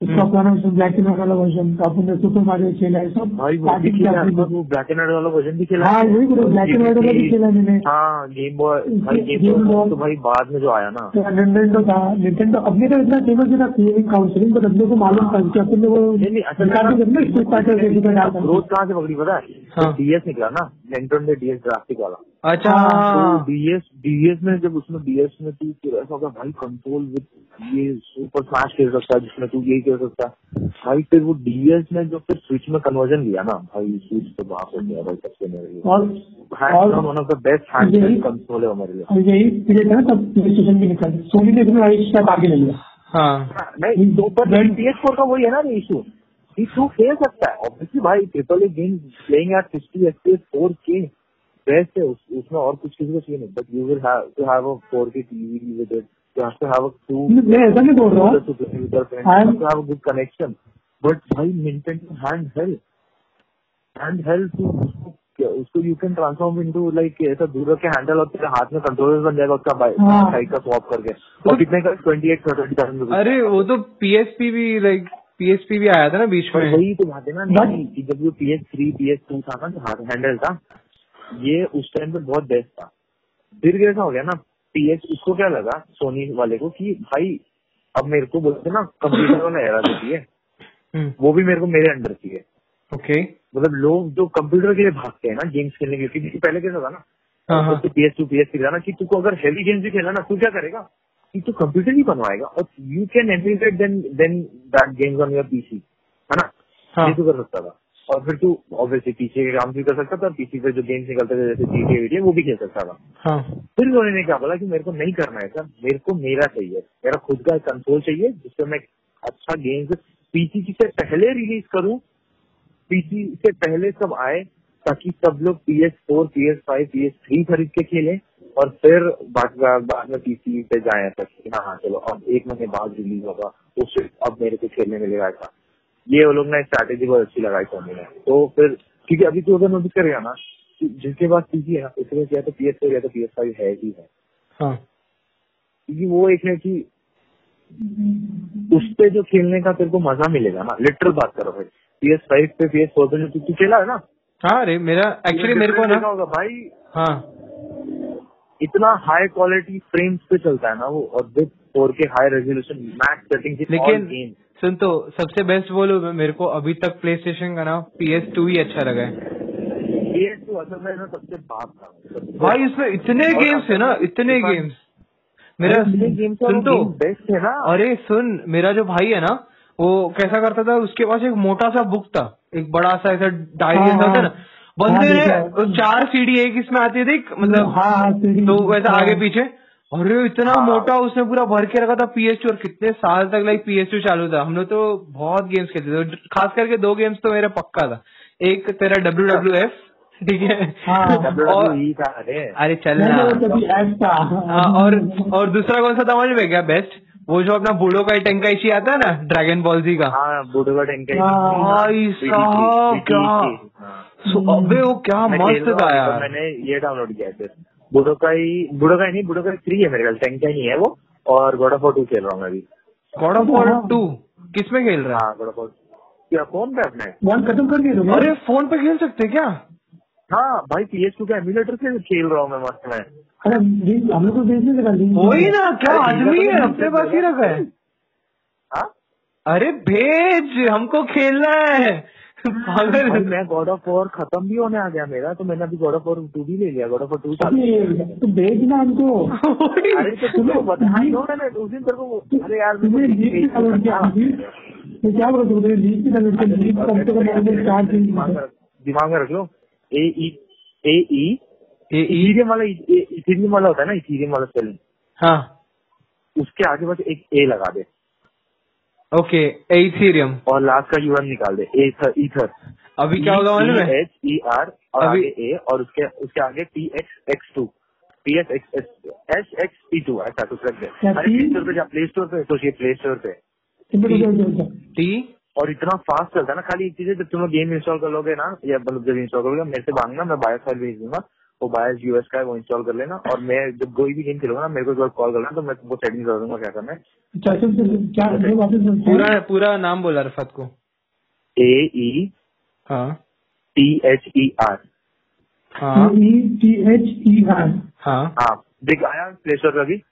उसका पुराना ब्लैक एंड वाला वर्जन अपन ने सुपर मारियो खेला है सब भाई वो भी खेला से है, अपनी- वो ब्लैक एंड वाला वर्जन भी खेला हाँ है। वही बोलो ब्लैक एंड व्हाइट वाला भी खेला मैंने हाँ गेम बॉय भाई गेम बॉय तो भाई बाद में जो आया ना निंटेंडो था निंटेंडो अपने तो इतना फ़ेमस नहीं था क्लियरिंग काउंसलिंग बट अपने को मालूम था कि अपन ने वो ना। ग्रोथ कहाँ से पकड़ी पता है हाँ। डीएस निकला ना निंटेंडो डीएस ग्राफिक वाला अच्छा। हाँ, हाँ तो डीएस डीएस में जब उसमें डीएस में तू ऐसा होगा भाई कंट्रोल विद ये सुपर स्मैश खेल सकता है जिसमें तू यही खेल सकता है। भाई फिर वो डीएस में जो फिर स्विच में कन्वर्जन लिया ना भाई स्विच तो बाप हो गया भाई सबसे मेरे लिए और hand one of the best hand console है वो मेरे लिए। यही पीरियड था ना तब प्ले स्टेशन भी निकल सोनी ने इसमें एक स्टेप आगे ले लिया। हाँ। नहीं तो पर पीएस फोर का वही है ना इशू कि तू खेल सकता है। ऑब्वियसली भाई triple A game playing at sixty F four K best है उस- उसमें और कुछ किसी को चाहिए नहीं but you will to have a four K TV with it you have to have a to मैं ऐसा नहीं बोल रहा to play with your friends. I'm- You have to have a good connection. But भाई Nintendo handheld, handheld to उसको उसको you can transform into like ऐसा दूर के हैंडल और तेरे हाथ में कंट्रोलर बन जाएगा उसका हाँ। साइड का स्वैप करके। और कितने का? ट्वेंटी एट थर्टी थाउज़ेंड अरे वो तो पीएसपी भी लाइक पीएसपी भी आया था ना बीच में। वही तो बात है ना नहीं जब ये P S three P S two था ना हाथ हैंडल था। ये उस टाइम पे बहुत बेस्ट था। फिर कैसा हो गया ना पी एस उसको क्या लगा सोनी वाले को कि भाई अब मेरे को बोलते ना कंप्यूटर वाला एरा चाहिए हम्म, वो भी मेरे को मेरे अंडर चाहिए ओके मतलब लोग जो कंप्यूटर के लिए भागते हैं ना गेम्स खेलने के लिए क्योंकि पहले कैसा था ना P S two P S three था ना कि तुमको अगर हैवी गेम्स भी खेलना ना तू क्या करेगा? कि तू कंप्यूटर ही बनवाएगा और you can emulate then then that games on your PC है ना? हाँ। ये तू कर सकता था। और फिर तू ऑब्वियसली पीसी के काम भी कर सकता था पीसी पे जो गेम्स निकलते थे जैसे जीटीए वीटीए वो भी खेल सकता था। हाँ। फिर उन्होंने क्या बोला कि मेरे को नहीं करना है सर मेरे को मेरा चाहिए मेरा खुद का कंसोल चाहिए जिससे मैं अच्छा गेम्स पीसी से पहले रिलीज़ करूँ पीसी से पहले सब आए ताकि सब लोग P S four P S five P S three खरीद के खेलें और फिर बाद बाद में पीसी पे जाए तक हाँ हाँ चलो अब एक महीने बाद रिलीज़ होगा उससे अब मेरे को खेलने मिलेगा ऐसा। ये वो लोग ने स्ट्रैटेजी बहुत अच्छी लगाई सोनी ने। तो फिर क्योंकि अभी तू अगर नोटिस करेगा ना कि जिसके पास पीसी है ना उसके पास या तो पी एस या तो पी एस फाइव है ही है। हाँ। क्योंकि वो एक है कि उस पे जो खेलने का तेरे को मज़ा मिलेगा ना लिटरल बात करो भाई। पी एस फाइव पे पी एस फोर पे जो तू- तू खेला है ना? हाँ अरे मेरा एक्चुअली मेरे को ना होगा भाई। हाँ। इतना हाई क्वालिटी फ्रेम्स पे चलता है ना वो और with four K high resolution max setting लेकिन सुन तो सबसे बेस्ट बोलो मेरे को अभी तक प्ले स्टेशन का ना पी एस टू ही अच्छा लगा है। PS2 असल में सबसे बाप था। भाई इसमें इतने गेम्स है ना इतने गेम्स मेरा सुन तो। बेस्ट है ना। अरे सुन मेरा जो भाई है ना वो कैसा करता था उसके पास एक मोटा सा बुक था एक बड़ा सा ऐसा डायरी हाँ, जैसा ना बंदे हाँ, ने चार सीडी एक इसमें आती थी मतलब हाँ तो वैसा। आगे पीछे। अरे इतना हाँ। मोटा उसने पूरा भर के रखा था पीएसयू और कितने साल तक लाइक पीएसयू चालू था। हम लोग तो बहुत गेम्स खेलते थे। खास करके दो गेम्स तो मेरा पक्का था। एक तेरा डब्ल्यू डब्ल्यू एफ़ ठीक है? हाँ। [laughs] और अरे। चल नहीं, ना। नहीं, वो कभी ऐप था। हाँ, और और दूसरा कौन सा था समझ में क्या? बेस्ट वो जो अपना बूढ़ो का टेंकाइशी आता है ना ड्रैगन बॉल जी का। हाँ बूढ़े का टैंक। साहब क्या? अबे वो क्या मस्त था यार। मैंने ये डाउनलोड किया है फिर ही का ही नहीं बूढ़ो का थ्री है मेरे ख्याल टैंक का ही है वो और गॉड ऑफ़ वॉर टू खेल रहा हूँ मैं अभी। गॉड ऑफ़ वॉर टू किसमें खेल रहा हाँ? गॉड ऑफ़ वॉर क्या फ़ोन पे अपने? वन खत्म कर दिया है तुमने? अरे फ़ोन पे खेल सकते क्या? हाँ भाई पी एच टू का एमुलेटर से खेल रहा हूँ मैं मस्त में। अरे हम लोग को भेजने लगा। वही ना क्या आदमी है, है तो हफ़्ते पास ही रखा है। हाँ? अरे भेज हमको खेलना है। पागल मैं गॉड ऑफ़ वॉर खत्म भी होने आ गया मेरा तो मैंने अभी गॉड ऑफ़ वॉर टू भी ले लिया गॉड ऑफ़ वॉर टू तो भेजना हमको। अरे तो ना उस दिन तेरे को अरे यार किया? तो क्या बोला तुमने? लीक की डाउनलोड किया? लीक कम से कम चार दिन दिमाग में रख- दिमाग में रख लो। ए ई ए ई ए ई इथीरियम वाला इथीरियम वाला होता है ना इथीरियम वाला स्पेलिंग हाँ। उसके आगे बस एक ए लगा दे। ओके एथीरियम और लास्ट का यूएम निकाल दे एथर ईथर अभी क्या होगा मालूम है? एच ई आर और अभी- ए और उसके उसके आगे T X X two P S X H X P two ऐसा कुछ रख दे। अरे प्ले स्टोर पे जा प्ले स्टोर पे तो ये प्ले स्टोर पे टी और इतना फास्ट चलता है ना खाली एक चीज़ है जब तुम लोग गेम इंस्टॉल कर लोगे ना या मतलब जब इंस्टॉल करोगे मेरे से मांगना मैं बायोस फ़ाइल भेज दूँगा। वो बायोस यूएस का है वो इंस्टॉल कर लेना। और मैं जब कोई भी गेम खेलूँगा ना मेरे को एक बार कॉल करना तो मैं तुमको सेटिंग कर दूँगा क्या करना है। अच्छा बोलते हैं? पूरा पूरा नाम बोला रफत को। ए ई हाँ। टी एच ई आर हाँ। टी एच ई आर हाँ। हाँ। देख आया प्ले स्टोर अभी।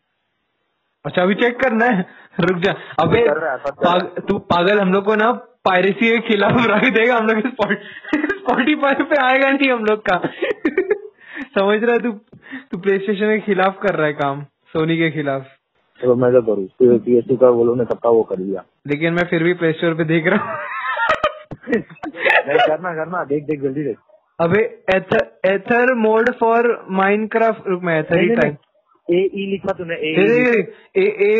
अच्छा अभी चेक करना है। रुक जा। अबे है, पाग, तू पागल हम लोग को ना पायरेसी के खिलाफ रख देगा। हम लोग स्पॉटिफाई [laughs] पे आएगा नहीं हम लोग का। समझ रहा है तू तू प्ले स्टेशन के खिलाफ कर रहा है काम सोनी के खिलाफ। तो मैं तो करूँ। पी एस का वो लोग ने सबका वो कर दिया लेकिन मैं फिर भी प्ले स्टोर पे देख रहा हूँ। करना करना। देख देख जल्दी देख। अबे Aether Aether mod for Minecraft रुक मैं एथर ही टाइप ए ई लिखा तूने A A A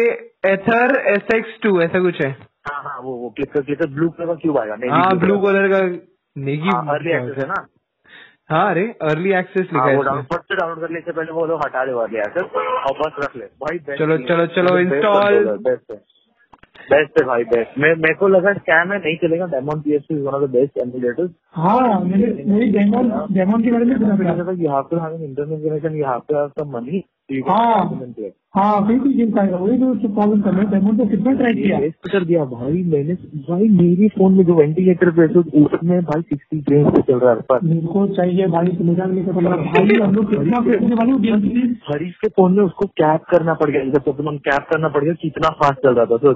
Aether S X two ऐसा कुछ है। हाँ हाँ वो वो क्लिक कर क्लिक कर ब्लू कलर का क्यूब आएगा हाँ ब्लू कलर का नेगी का। अर्ली एक्सेस है ना? हाँ अरे अर्ली एक्सेस लिखा हाँ है डाउनलोड से डाउनलोड कर ले पहले वो लोग हटा दे अर्ली एक्सेस और बस रख ले। भाई चलो, चलो, है। चलो, best install। controller, best है बेस्ट है भाई बेस्ट मैं मेरे को लगा स्कैम है नहीं चलेगा. Daemon P S one of the best emulators हाँ मेरे डेमोन डेमोन के बारे में सुना have internet connection some money हाँ। हाँ गेम पाएगा वही तो प्रॉब्लम कर रहे डेमोन तो कितना ट्राई किया? वेस्ट कर दिया भाई मैंने। भाई मेरे फ़ोन में जो वेंटिलेटर पे तो उसमें भाई सिक्सटी पे चल रहा है पर। मेरे को चाहिए भाई भाई हम लोग कितना हरीश के फ़ोन में उसको कैप करना पड़ गया। जब पोकेमोन कैप करना पड़ गया कितना फास्ट चल रहा था तो।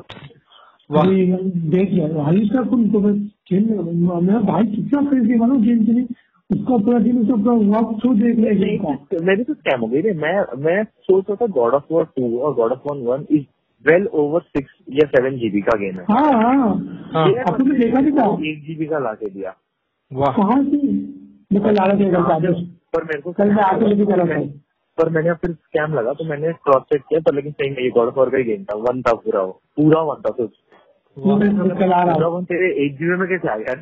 देख लिया इसका कुल तो खेल मेरा भाई कितना वाला गेम के लिए? उसका पूरा दिन उसका पूरा थ्रू देख लिया का मेरी तो स्कैम हो गई रे मैं मैं सोच रहा था गॉड ऑफ़ वॉर टू और God of War one is well over six or seven GB का गेम है। हाँ हाँ। हाँ। आपने देखा नहीं था? एक जीबी का ला के दिया। कहाँ से? मैं कल आ रहा था पर मेरे को कल मैं आके लेके चला था। पर मैंने फिर स्कैम लगा तो मैंने क्रॉस चेक किया पर लेकिन सही नहीं गॉड ऑफ़ वॉर का ही गेम था। वन था पूरा वो। पूरा वन था तो एक जीबी में कैसे आ गया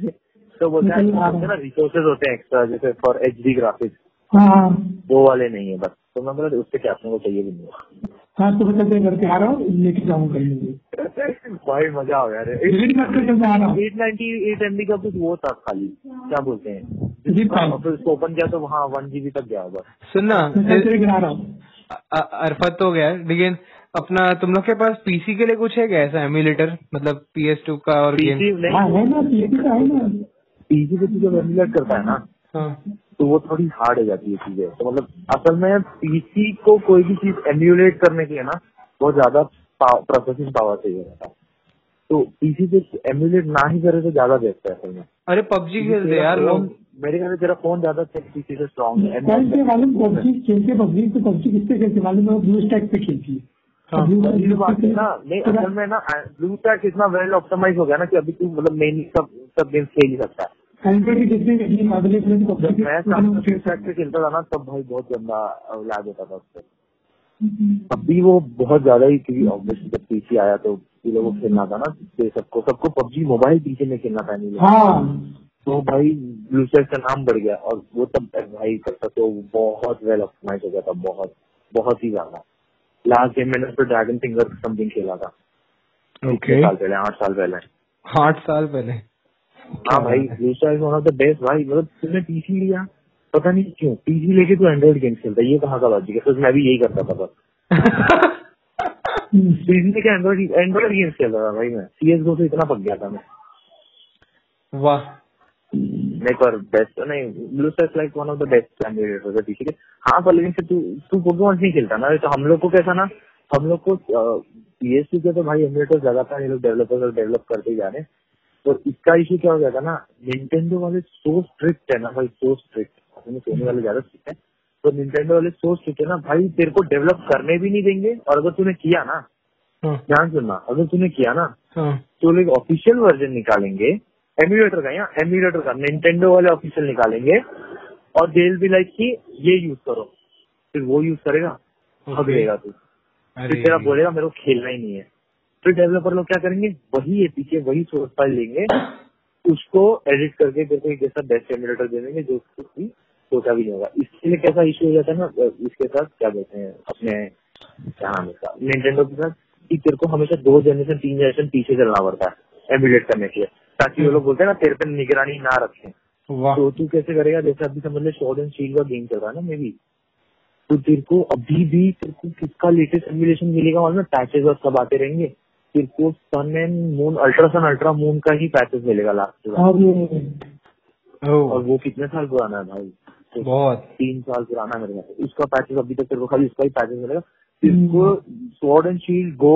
तो बोलते हैं हैं ना रिसोर्सेज होते हैं एक्स्ट्रा जैसे फॉर एच डी ग्राफिक्स वो वाले नहीं है बस। तो मैं बोला उससे क्या अपने को चाहिए भी नहीं हाँ? तो मैं कल करके आ रहा हूँ लेके जाऊँ कर लेंगे भाई मज़ा हूँ। एट नाइनटी एट एमबी का कुछ वो था खाली। क्या बोलते हैं? जी हाँ, फिर उसको ओपन किया तो वहाँ वन जीबी तक गया होगा। सुनना अरफत तो हो गया लेकिन अपना तुम लोग के पास पीसी के लिए कुछ है क्या ऐसा एम्यूलेटर मतलब पीएस टू का और गेम पीसी हाँ नहीं। है ना पीसी का है ना। पीसी पे तुझे वेनिलेट करता है ना हाँ। तो वो थोड़ी हार्ड हो जाती है चीज़ें। तो मतलब असल में पीसी को कोई भी चीज़ एम्यूलेट करने के लिए ना बहुत ज़्यादा प्रोसेसिंग पावर चाहिए रहता है। तो पीसी पे एम्यूलेट ना ही करे तो ज़्यादा बेस्ट है असल में। अरे पबजी खेलते यार लोग। मेरे ख्याल से तेरा फ़ोन ज़्यादा पीसी से स्ट्रॉन्ग है। से पबजी खेलते पबजी तो पबजी किससे खेलते? मालूम है ब्लू स्टैक पे खेलती है। ये बात है। ना नहीं असल में ना ब्लू टैक इतना वेल ऑप्टिमाइज हो गया ना कि अभी तू मतलब मेनली सब सब गेम्स खेल ही सकता है। जब मैं खेलता था ना तब भाई बहुत गंदा लैग होता था उससे। अभी वो बहुत ज़्यादा ही क्योंकि ऑब्वियसली जब पीसी आया तो लोगों को खेलना था ना सबको सबको पबजी मोबाइल पीसी में खेलना था नहीं। हाँ। तो भाई ब्लू स्टैक का नाम बढ़ गया और वो तब भाई करता तो बहुत वेल ऑप्टिमाइज हो गया था बहुत बहुत ही ज़्यादा। लास्ट गेम मैंने तो ड्रैगन फिंगर समथिंग खेला था। ओके साल पहले आठ साल पहले। आठ साल पहले। हाँ भाई star is one of the best भाई मतलब तुमने पीसी लिया पता नहीं क्यों पीसी लेके तू एंड्रॉइड गेम खेलता है ये कहाँ का लॉजिक है? तो मैं भी यही करता था बस। [laughs] पीसी लेके एंड्रॉइड एंड्रॉइड गेम्स खेलता था भाई मैं। सीएस गो से इतना पक गया था मैं। वाह। नहीं पर बेस्ट नहीं blue star like one of the best Android PC के हाँ पर लेकिन तू तू पोकेमॉन नहीं खेलता ना? तो हम लोग को कैसा ना हम लोग को पीएससी के तो भाई एमुलेटर्स लगातार ये लोग डेवलपर्स और डेवलप करते ही जा रहे हैं। तो इसका इशू क्या हो गया था ना निंटेंडो वाले सो स्ट्रिक्ट है ना भाई सो स्ट्रिक्ट सोने वाले ज़्यादा स्ट्रिक्ट है। तो निंटेंडो वाले सो स्ट्रिक्ट है ना भाई तेरे को डेवलप करने भी नहीं देंगे और अगर तूने किया ना हाँ, ध्यान सुनना अगर तूने किया ना हाँ, तो लोग ऑफिशियल वर्जन निकालेंगे एम्यूलेटर का यहाँ एम्यूलेटर का निंटेंडो वाले ऑफिशियल निकालेंगे। और देल भी लाइक की ये यूज़ करो। फिर वो यूज़ करेगा अब लेगा तू। फिर तेरा बोलेगा मेरे को खेलना ही नहीं है। फिर डेवलपर लोग क्या करेंगे वही पीछे वही सोर्स फ़ाइल लेंगे उसको एडिट करके को एक जैसा बेस्ट एम्यूलेटर दे देंगे जो उसको सोचा भी नहीं होगा। इसके लिए कैसा इश्यू हो जाता है ना इसके साथ क्या कहते हैं अपने क्या नाम इसका निंटेंडो के साथ कि तेरे को हमेशा दो जनरेशन तीन जनरेशन पीछे चलना पड़ता है एम्यूलेट करने के लिए। ताकि वो लोग बोलते हैं ना तेरे पे निगरानी ना रखें। तो तू कैसे करेगा? जैसे अभी समझ ले शॉर्ट एंड का गेम चल रहा है ना मे बी तो तेरे को अभी भी तेरे को किसका लेटेस्ट एमुलेशन मिलेगा मालूम है? पैचेस और सब आते रहेंगे। तेरे को Sun and Moon Ultra Sun Ultra Moon का ही पैचेस मिलेगा लास्ट और वो कितने साल पुराना है भाई? तो बहुत। तीन साल पुराना मेरे उसका पैचेस अभी तक तेरे को खाली उसका ही पैचेस मिलेगा। तेरे को Sword and Shield Go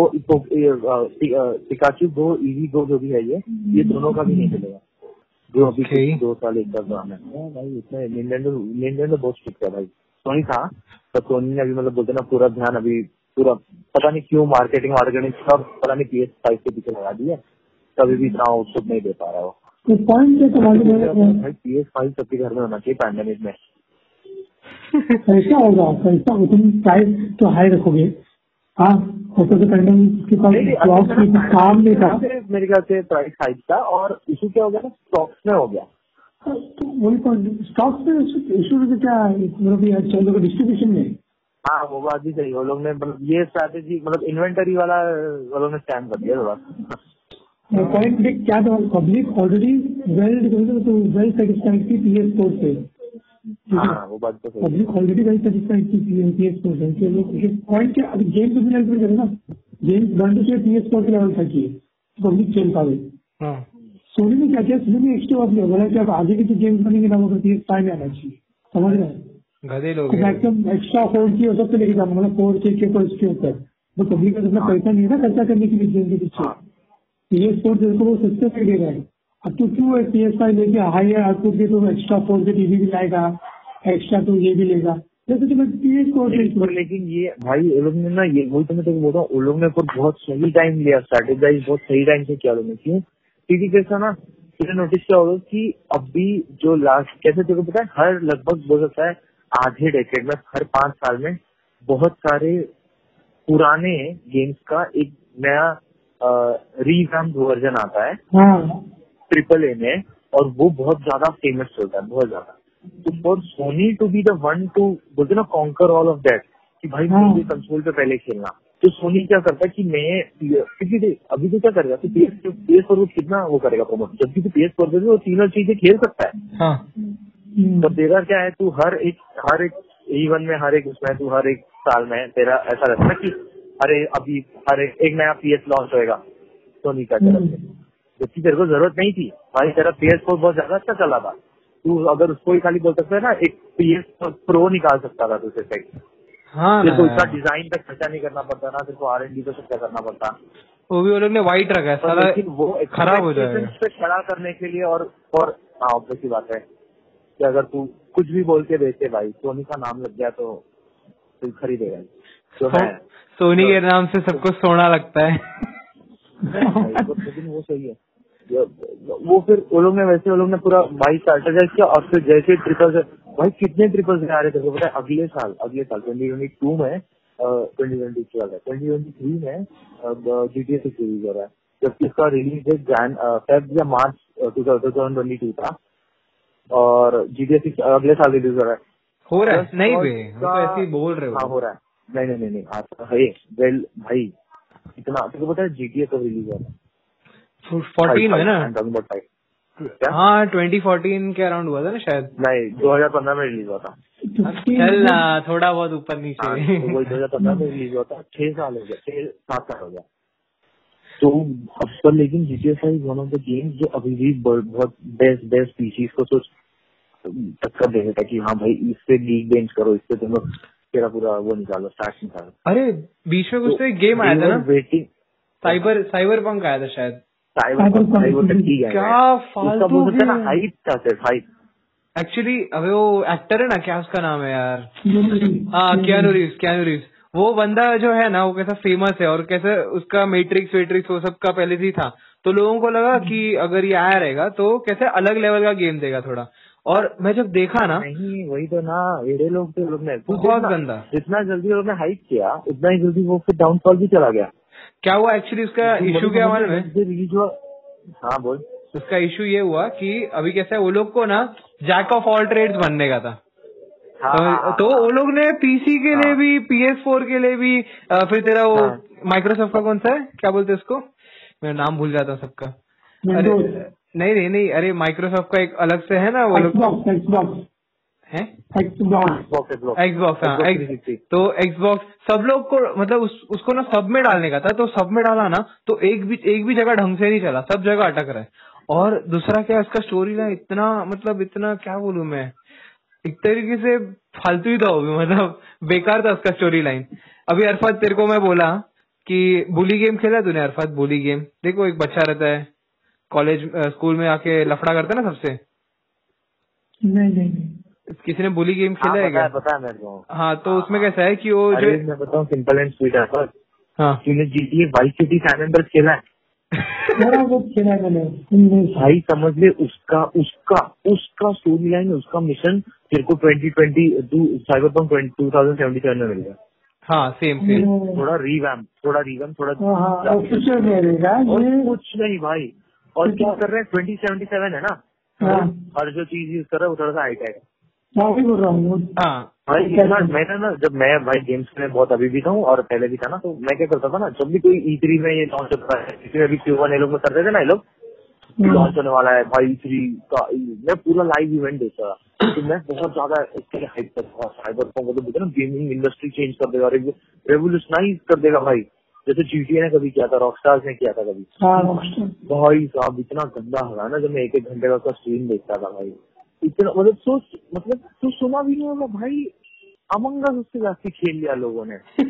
Pikachu Go Eevee Go जो भी है ये ये दोनों का भी नहीं मिलेगा। जो अभी Okay. दो साल एक पुराना है। हाँ भाई इतना निंटेंडो निंटेंडो बहुत स्ट्रिक्ट है भाई। सोनी था तो सोनी ने अभी मतलब बोलते ना पूरा ध्यान अभी पूरा पता नहीं क्यों मार्केटिंग मार्केटिंग सब पता नहीं पी एस फाइव के पीछे लगा दिया कभी भी इतना आउटपुट नहीं दे पा रहा हो पॉइंट पी एस फाइव सबके घर में होना चाहिए पैंडेमिक में। कैसा होगा कैसा हो तुम प्राइस तो हाई रखोगे हाँ तो के काम नहीं था मेरे ख्याल से प्राइस हाइक था और इशू क्या हो गया ना? स्टॉक्स में हो गया। तो वही तो स्टॉक में इशू तो क्या है? मतलब डिस्ट्रीब्यूशन में। हाँ वो बात भी सही वो लोग ने मतलब ये स्ट्रैटेजी मतलब इन्वेंटरी वाला वो लोग ने स्कैम कर दिया थोड़ा पॉइंट क्या था? पब्लिक ऑलरेडी वेल तो वेल सेटिस्फाइड थी पीएस फोर से। हाँ वो बात तो सही पब्लिक ऑलरेडी पीएस तो पॉइंट क्या अभी गेम तो ना। गेम बंद से पीएस फोर के लेवल तक ही पब्लिक खेल पावे। हाँ। सोनी ने क्या किया? सोनी एक्स्ट्रा ऑफ़ बोला कि आगे के जो गेम्स बनेंगे ना वो पीएस फाइव में आना चाहिए। समझ रहे हैं? गधे लोग तो मैक्सिमम एक्स्ट्रा फोर की सब पे लेके जाना। मतलब फोर के इसके ऊपर तो पब्लिक का इतना पैसा नहीं है ना खर्चा करने के लिए गेम के पीछे। पीएस फोर तेरे को वो सस्ते में दे रहा है। अब तू क्यों पी एस फाइव लेके हाई आउटपुट के तो एक्स्ट्रा फोर के टीवी भी लाएगा एक्स्ट्रा तो ये भी लेगा। जैसे तुम्हें पी एस पर लेकिन ये भाई ये लोग ने ना ये वही तो मैं बोल रहा हूँ उन लोग ने पर बहुत सही टाइम लिया स्ट्रेटेजाइज बहुत सही टाइम से किया लोगों ने क्यों? क्योंकि कैसा ना तुमने नोटिस किया होगा कि अभी जो लास्ट कैसे तेरे को पता है हर लगभग बोल सकता है आधे डेकेड में हर पाँच साल में बहुत सारे पुराने गेम्स का एक नया रीवैम्प वर्जन आता है। हाँ। ट्रिपल ए में और वो बहुत ज़्यादा फ़ेमस चलता है बहुत ज़्यादा। तो for Sony to be the one to बोलते ना कॉन्कर ऑल ऑफ़ दैट कि भाई हाँ। मुझे कंसोल पे पहले खेलना। तो सोनी क्या करता है कि मैं क्योंकि अभी तो क्या करेगा तो P S P S four कितना वो करेगा प्रमोट जबकि तो पी एस फोर पे भी वो तीनों चीज़ें खेल सकता है। तो तेरा क्या है तू हर एक हर एक इवन में हर एक उसमें तू हर एक साल में तेरा ऐसा रहता है कि अरे अभी हर एक, एक नया पीएस लॉन्च होएगा सोनी का तरफ़ से जबकि तेरे को ज़रूरत नहीं थी। भाई तेरा पी एस फोर बहुत ज़्यादा अच्छा चला था। तू अगर उसको ही खाली बोल सकता है ना एक पीएस प्रो निकाल सकता था तुझसे टेक हाँ तेरे को उसका डिज़ाइन तक खर्चा नहीं करना पड़ता ना तेरे को आर एन डी पे खर्चा करना पड़ता। वो भी वो लोग ने व्हाइट रखा है लेकिन वो खराब हो जाएगा। पे खड़ा करने के लिए और और हाँ ऑब्वियस ही बात है कि अगर तू कुछ भी बोल के बेचे भाई सोनी का नाम लग गया तो तू खरीदेगा। तो सोनी के नाम से सबको सोना लगता है। तो लेकिन वो सही है। वो फिर वो लोग ने वैसे वो लोग ने पूरा भाई स्ट्रेटेजाइज किया और फिर जैसे ट्रिपल भाई कितने ट्रिपल्स आ रहे थे पता है? अगले साल अगले साल ट्वेंटी ट्वेंटी टू में ट्वेंटी ट्वेंटी टू आ रहा है ट्वेंटी ट्वेंटी थ्री में जी टी एस रिलीज़ हो रहा है जबकि इसका रिलीज़ डेट जैन फेब या March two thousand twenty two था। और जी टी एस अगले साल रिलीज़ हो रहा है हो रहा है? नहीं cause बे हम तो ऐसे ही बोल रहे हाँ। हो हो रहा है। नहीं नहीं नहीं है वेल भाई इतना तुझे पता है जीटीए कब रिलीज़ हो रहा है फोर्टीन में ना? हाँ ट्वेंटी फोर्टीन के अराउंड हुआ था ना शायद। नहीं 2015 में रिलीज़ हुआ था। चल ना थोड़ा बहुत ऊपर हाँ, नीचे तो वही 2015 में रिलीज़ हुआ था। छह साल हो गया छह सात साल हो गया। तो अब पर लेकिन GTA five one of the games जो अभी भी बहुत बेस्ट बेस्ट पीसीस को सोच टक्कर देने का कि हाँ भाई इससे लीग बेंच करो इससे तुम लोग तेरा पूरा वो निकालो स्टार्ट निकालो। अरे बीच में कुछ तो एक गेम आया था ना? वेटिंग साइबर साइबर पंक आया था शायद। है। हैं था सिर्फ़ हाइप एक्चुअली अबे वो एक्टर है ना क्या उसका नाम है यार? हाँ कियानो रीव्स। Keanu Reeves. वो बंदा जो है ना वो कैसा फ़ेमस है और कैसे उसका मैट्रिक्स वेट्रिक्स वो सब का पहले से ही था। तो लोगों को लगा कि अगर ये आया रहेगा तो कैसे अलग लेवल का गेम देगा थोड़ा। और मैं जब देखा ना नहीं वही तो ना एड़े लोग थे लोग ने बहुत गंदा। जितना जल्दी लोग ने हाइप किया उतना ही जल्दी वो फिर डाउनफॉल भी चला गया। क्या हुआ एक्चुअली उसका इशू क्या हुआ मैं हाँ? बोल। उसका इशू ये हुआ कि अभी कैसा है वो लोग को ना जैक ऑफ़ ऑल ट्रेड्स बनने का था। हाँ, तो, हाँ, तो हाँ, वो लोग ने पीसी के लिए हाँ। भी पीएस फोर के लिए भी फिर तेरा वो हाँ। माइक्रोसॉफ्ट का कौन सा है? क्या बोलते हैं उसको? मैं नाम भूल जाता हूँ सबका। अरे नहीं नहीं नहीं अरे माइक्रोसॉफ्ट का एक अलग से है ना वो लोग। एक्सबॉक्स हाँ Xbox X- 360 तो एक्सबॉक्स सब लोग को मतलब उस, उसको ना सब में डालने का था तो सब में डाला ना तो एक भी एक भी जगह ढंग से नहीं चला सब जगह अटक रहा है। और दूसरा क्या इसका स्टोरी लाइन इतना मतलब इतना क्या बोलू मैं एक तरीके से फालतू ही था वो भी मतलब बेकार था उसका स्टोरी लाइन अभी अरफत तेरे को मैं बोला कि बुली गेम खेला तूने अरफत बुली गेम देखो एक बच्चा रहता है कॉलेज स्कूल में आके लफड़ा करता है ना सबसे? नहीं नहीं। किसी ने बुली गेम हाँ, खेला है क्या? पता है मेरे को। हाँ तो उसमें कैसा है कि वो जो मैं बताऊँ सिंपल एंड स्वीट है हाँ। तूने GTA Vice City San Andreas खेला है? [laughs] खेला मैंने। भाई समझ ले उसका उसका उसका स्टोरी लाइन उसका मिशन तेरे को twenty twenty two Cyberpunk two thousand seventy seven में मिल गया। हाँ सेम सेम थोड़ा रिवैम थोड़ा रिवैम थोड़ा हाँ और कुछ नहीं भाई। और क्या कर रहे हैं ट्वेंटी सेवेंटी सेवन है ना? हर जो चीज़ यूज़ कर रहा है वो थोड़ा सा हाईटेक है। मैं बोल रहा हूँ हाँ भाई इतना मैंने ना जब मैं भाई गेम्स में बहुत अभी भी था हूँ और पहले भी था ना तो मैं क्या करता था ना जब भी कोई ई थ्री में ये लॉन्च होता है किसी में भी क्यू वन ये लोग में करते थे ना ये लोग लॉन्च होने वाला है भाई थ्री का मैं पूरा लाइव इवेंट देखता था। तो मैं बहुत ज़्यादा इसके लिए हाइप करता था साइबर को मतलब बोलते ना गेमिंग इंडस्ट्री चेंज कर देगा और रेवोल्यूशनाइज कर देगा भाई। जैसे जीटीए ने कभी किया था रॉकस्टार्स ने किया था कभी। हाँ भाई साहब इतना गंदा हरा ना जब मैं एक एक घंटे का स्ट्रीम देखता था भाई। इतना मतलब सोच मतलब तू सुना भी नहीं होगा भाई अमंगस उससे जाके खेल लिया लोगों ने [laughs]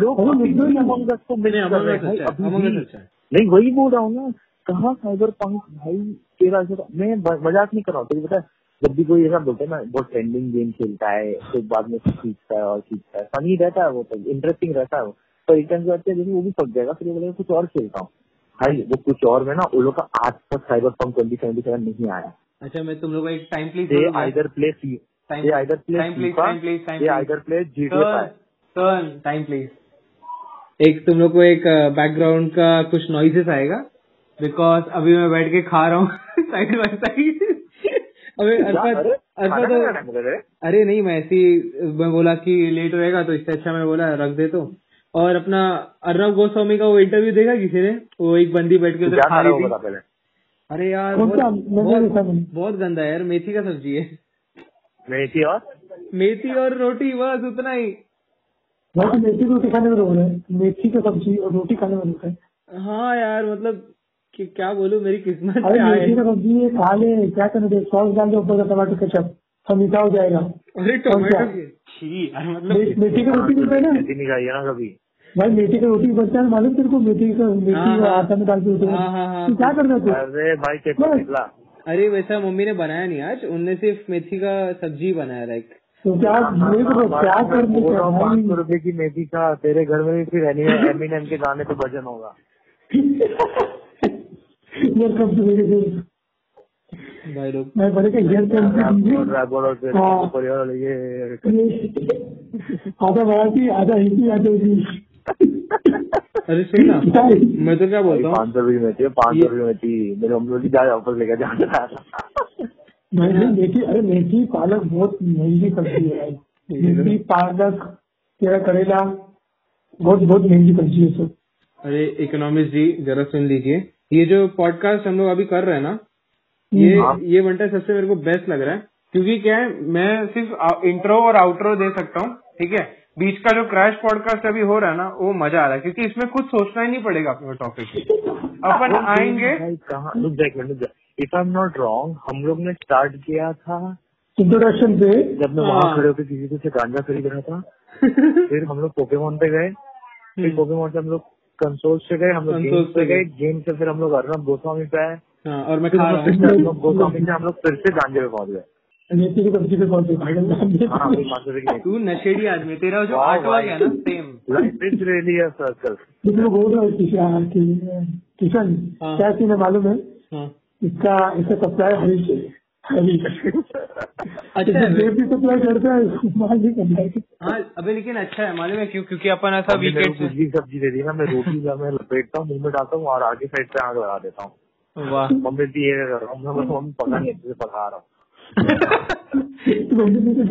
लोग नहीं। अमंगस को मिस नहीं, कर रहे हैं भाई, अच्छा है। अच्छा है। नहीं वही बोल रहा हूँ ना कहा साइबर पंक भाई तेरा ऐसा मैं मज़ाक नहीं कर रहा हूँ तुझे पता है जब भी कोई ऐसा बोलता है ना बहुत ट्रेंडिंग गेम खेलता है फिर बाद में सीखता है और सीखता है फनी रहता है वो तो इंटरेस्टिंग रहता है वो तो एक टाइम बाद वो भी पक जाएगा फिर वो बोलेगा कुछ और खेलता हूँ भाई वो कुछ और में ना उन लोग का आज तक Cyberpunk twenty seventy seven नहीं आया अच्छा मैं तुम लोग को एक time please they either play time please, FIFA, time please, time they please. either play GTA 5. Turn time please एक तुम लोग को एक बैकग्राउंड का कुछ नॉइजेस आएगा। बिकॉज़ अभी मैं बैठ के खा रहा हूँ। साइड बाय साइड अबे? अरफत अरे, अरफत रे। अरे नहीं मैं ऐसी मैं बोला कि लेट रहेगा तो इससे अच्छा मैं बोला रख दे तो। और अपना अर्नब गोस्वामी का वो इंटरव्यू देखा किसी ने? वो एक बंदी बैठ के उधर खा रही थी। अरे यार बहुत बहुत, बहुत गंदा है यार मेथी का सब्ज़ी है। मेथी और? मेथी और रोटी बस उतना ही। तो मेथी रोटी खाने में रहे हैं मेथी का सब्ज़ी और रोटी खाने में रोक रहे हैं हाँ यार मतलब कि क्या बोलूँ मेरी किस्मत अरे मेथी का सब्ज़ी है खा ले क्या करने दे? सॉस डाल दे ऊपर का टमाटर केचप सब मीठा हो जाएगा। अरे टोमेटो मतलब मेथी का रोटी मिलता है ना मेथी नहीं खाई ना कभी। भाई मेथी का रोटी बनता है मालूम तेरे को मेथी का मेथी हाँ, हाँ। आटा में डाल के होते हाँ। हैं क्या करना तू? अरे भाई। निकला अरे वैसा मम्मी ने बनाया नहीं आज उनने सिर्फ़ मेथी का सब्ज़ी बनाया लाइक तो क्या मेरे को क्या करने पाँच सौ रुपए की मेथी का तेरे घर में भी फिर एमिनेम के गाने पे भजन होगा। देश भाई लोग। मैं बड़े का कम बोल ये आधा मराठी आधा हिंदी आधा इंग्लिश अरे सुन ना मैं तो क्या बोलता हूँ? पाँच सौ रुपए की मेथी है पाँच सौ रुपए की मेथी मेरे हम लोग जाए वापस लेकर जाना मैंने मेथी अरे मेथी पालक बहुत महँगी सब्ज़ी है मेथी पालक तेरा करेला बहुत बहुत महँगी सब्ज़ी है सब अरे इकोनॉमिक्स जी जरा सुन लीजिए। ये जो पॉडकास्ट हम लोग अभी कर रहे हैं ना ये हाँ। ये बनता सबसे मेरे को बेस्ट लग रहा है। क्योंकि क्या है मैं सिर्फ़ इंट्रो और आउट्रो दे सकता हूँ ठीक है? बीच का जो क्रैश पॉडकास्ट अभी हो रहा है ना वो मज़ा आ रहा है क्योंकि इसमें कुछ सोचना ही नहीं पड़ेगा अपने टॉपिक अपन आएँगे। If I am not wrong हम लोग ने स्टार्ट किया था इंट्रोडक्शन पे। जब मैं हाँ। वहाँ खड़े होकर किसी को से गांजा खरीद रहा था। [laughs] फिर हम लोग पोकेमोन पे गए। फिर पोकेमोन से हम लोग कंसोल से गए हम लोग पे गए। गेम से फिर हम लोग अर्नब गोस्वामी पे आए। हाँ और मैं हूँ। गोस्वामी से हम लोग फिर से गांजे पे पहुँच गए। [laughs] हाँ तू नशेड़ी आदमी तेरा जो वर्क ना सेम लाइफ सर्कल बोल रहे हैं किशन हाँ। क्या सीन है मालूम है? इसका इसका सप्लाई है। हरीश। अच्छा। देव भी सप्लाई करता है माल नहीं करता है। हाँ अबे लेकिन अच्छा है मालूम है क्यों? क्योंकि अपन ऐसा वीकेंड कुछ भी सब्ज़ी दे दी ना मैं रोटी का मैं लपेटता हूँ मुँह में डालता हूँ और आगे साइड पे आग लगा देता हूँ। वाह। मम्मी भी ये कर रहा हूँ मैं मम्मी पका नहीं से पका रहा हूँ। तो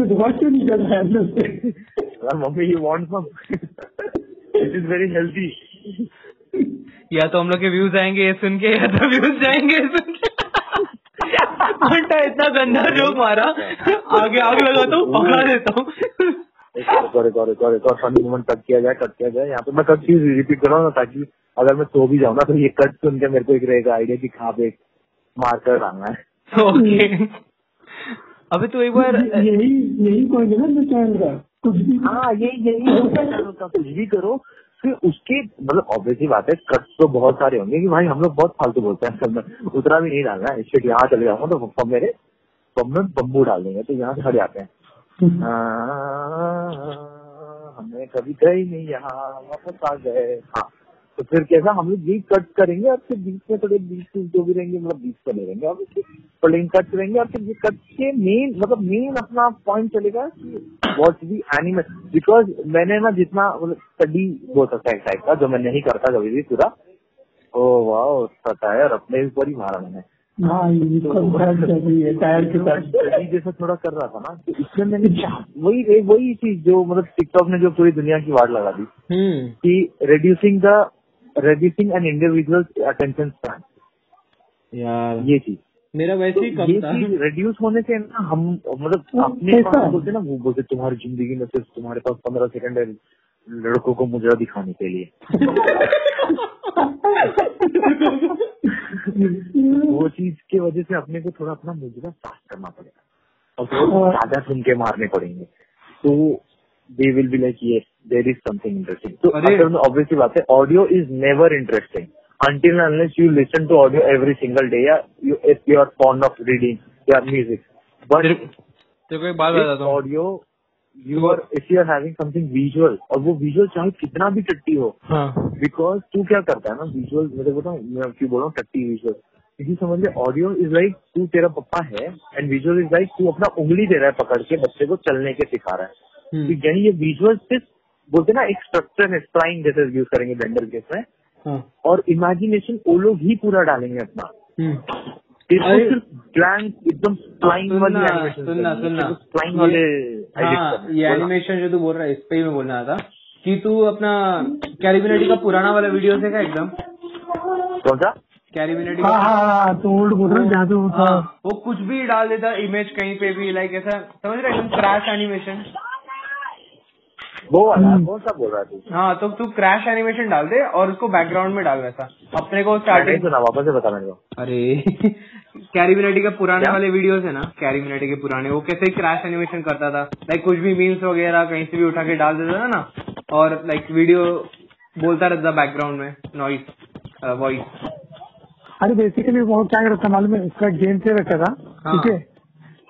तो है mummy you want some it is very healthy या तो हम लोग के व्यूज़ आएँगे ये सुन के या तो व्यूज़ जाएँगे ये सुन के। घंटा इतना गंदा जोक मारा। आगे आग लगाता हूँ पकड़ा देता हूँ। फनी मोमेंट कट किया जाए कट किया जाए। यहाँ पे मैं कट चीज़ रिपीट कर रहा हूँ ना ताकि अगर मैं सो भी जाऊँ ना तो ये कट सुन के मेरे को एक रहेगा आइडिया कि कहाँ पे मार्कर डालना है। ओके अबे तो एक बार यही यही पॉइंट है ना चैनल का कुछ भी हाँ यही यही का, कुछ भी करो फिर उसके मतलब ऑब्वियसली बात है कट तो बहुत सारे होंगे कि भाई हम लोग बहुत फालतू बोलते हैं असल में उतना भी नहीं डालना है। इससे यहाँ चले जाऊँगा तो पप्पा मेरे पब में बम्बू डाल देंगे तो यहाँ से हट जाते हैं। हाँ, हमने कभी गए नहीं यहाँ वापस आ गए। हाँ। तो फिर कैसा हम लोग यही कट करेंगे और फिर बीच में थोड़े बीच में जो भी रहेंगे मतलब बीच में नहीं रहेंगे और फिर प्लेन कट करेंगे और फिर ये कट के मेन मतलब मेन अपना पॉइंट चलेगा कि वॉट दी एनिमल बिकॉज़ मैंने ना जितना मतलब स्टडी बोल सकता है टाइप का जो मैं नहीं करता कभी भी पूरा ओ वाह पता है और अपने ऊपर ही मारा मैंने। हाँ [laughs] है के साथ। जैसा थोड़ा कर रहा था ना तो इसमें मैंने वही वही चीज़ जो मतलब टिकटॉक ने जो पूरी दुनिया की वाट लगा दी हम्म। कि reducing the reducing an individual's attention span. यार ये चीज़। मेरा वैसे ही कम था। रिड्यूस होने से ना हम मतलब अपने पास बोलते ना वो बोलते तुम्हारी ज़िंदगी में सिर्फ़ तुम्हारे पास पंद्रह सेकंड है लड़कों को मुजरा दिखाने के लिए। [laughs] वो चीज़ की वजह से अपने को थोड़ा अपना मुजरा साफ़ करना पड़ेगा। और और- ज़्यादा सुन के मारने पड़ेंगे। तो दे विल बी लाइक ये देर इज़ समथिंग इंटरेस्टिंग तो असल में ऑब्वियसली बात है audio is never interesting until and unless you listen to audio every single day या you if you are fond of reading या music. But तेरे तेरे को एक बात बताता हूँ। Audio you are if you are having something visual और वो विजुअल चाहे कितना भी टट्टी हो बिकॉज़ हाँ तू क्या करता है ना विजुअल मैं बताऊँ मैं क्यों बोल रहा हूँ टट्टी विजुअल इसी समझ ले ऑडियो इज़ लाइक तू तेरा पप्पा है एंड विजुअल इज़ लाइक तू अपना उंगली दे रहा है पकड़ के बच्चे को चलने के सिखा रहा है। तो यानी ये विजुअल सिर्फ़ बोलते ना एक स्ट्रक्चर है स्प्लाइन जैसे यूज़ करेंगे ब्लेंडर के इसमें हाँ। और इमेजिनेशन वो लोग ही पूरा डालेंगे अपना। एकदम सुनना, एनिमेशन सुनना, सुनना। स्प्लाइन वाले हाँ ये एनिमेशन जो तू बोल रहा है इस पे ही मैं बोलना था कि तू अपना कैरिबिनेटी का पुराना वाला वीडियो का एकदम? कौन सा? कैरिबिनेटी रहे हाँ वो कुछ भी डाल देता इमेज कहीं पे भी लाइक ऐसा समझ रहे एकदम क्रैश एनिमेशन वो वाला हम्म। कौन सा बोल रहा तू। हाँ तो तू क्रैश एनिमेशन डाल दे और उसको बैकग्राउंड में डाल वैसा। अपने को स्टार्टिंग सुना वापस से बता मेरे को। अरे [laughs] कैरी मिनाटी के पुराने वाले वीडियोस है ना? कैरी मिनाटी के पुराने वो कैसे क्रैश एनिमेशन करता था? लाइक कुछ भी मीम्स वगैरह कहीं से भी उठा के डाल देता था ना? और लाइक वीडियो बोलता रहता बैकग्राउंड में नॉइस वॉइस अरे बेसिकली वो क्या करता था मालूम है? उसका गेम प्ले रखा था हाँ। ठीक है?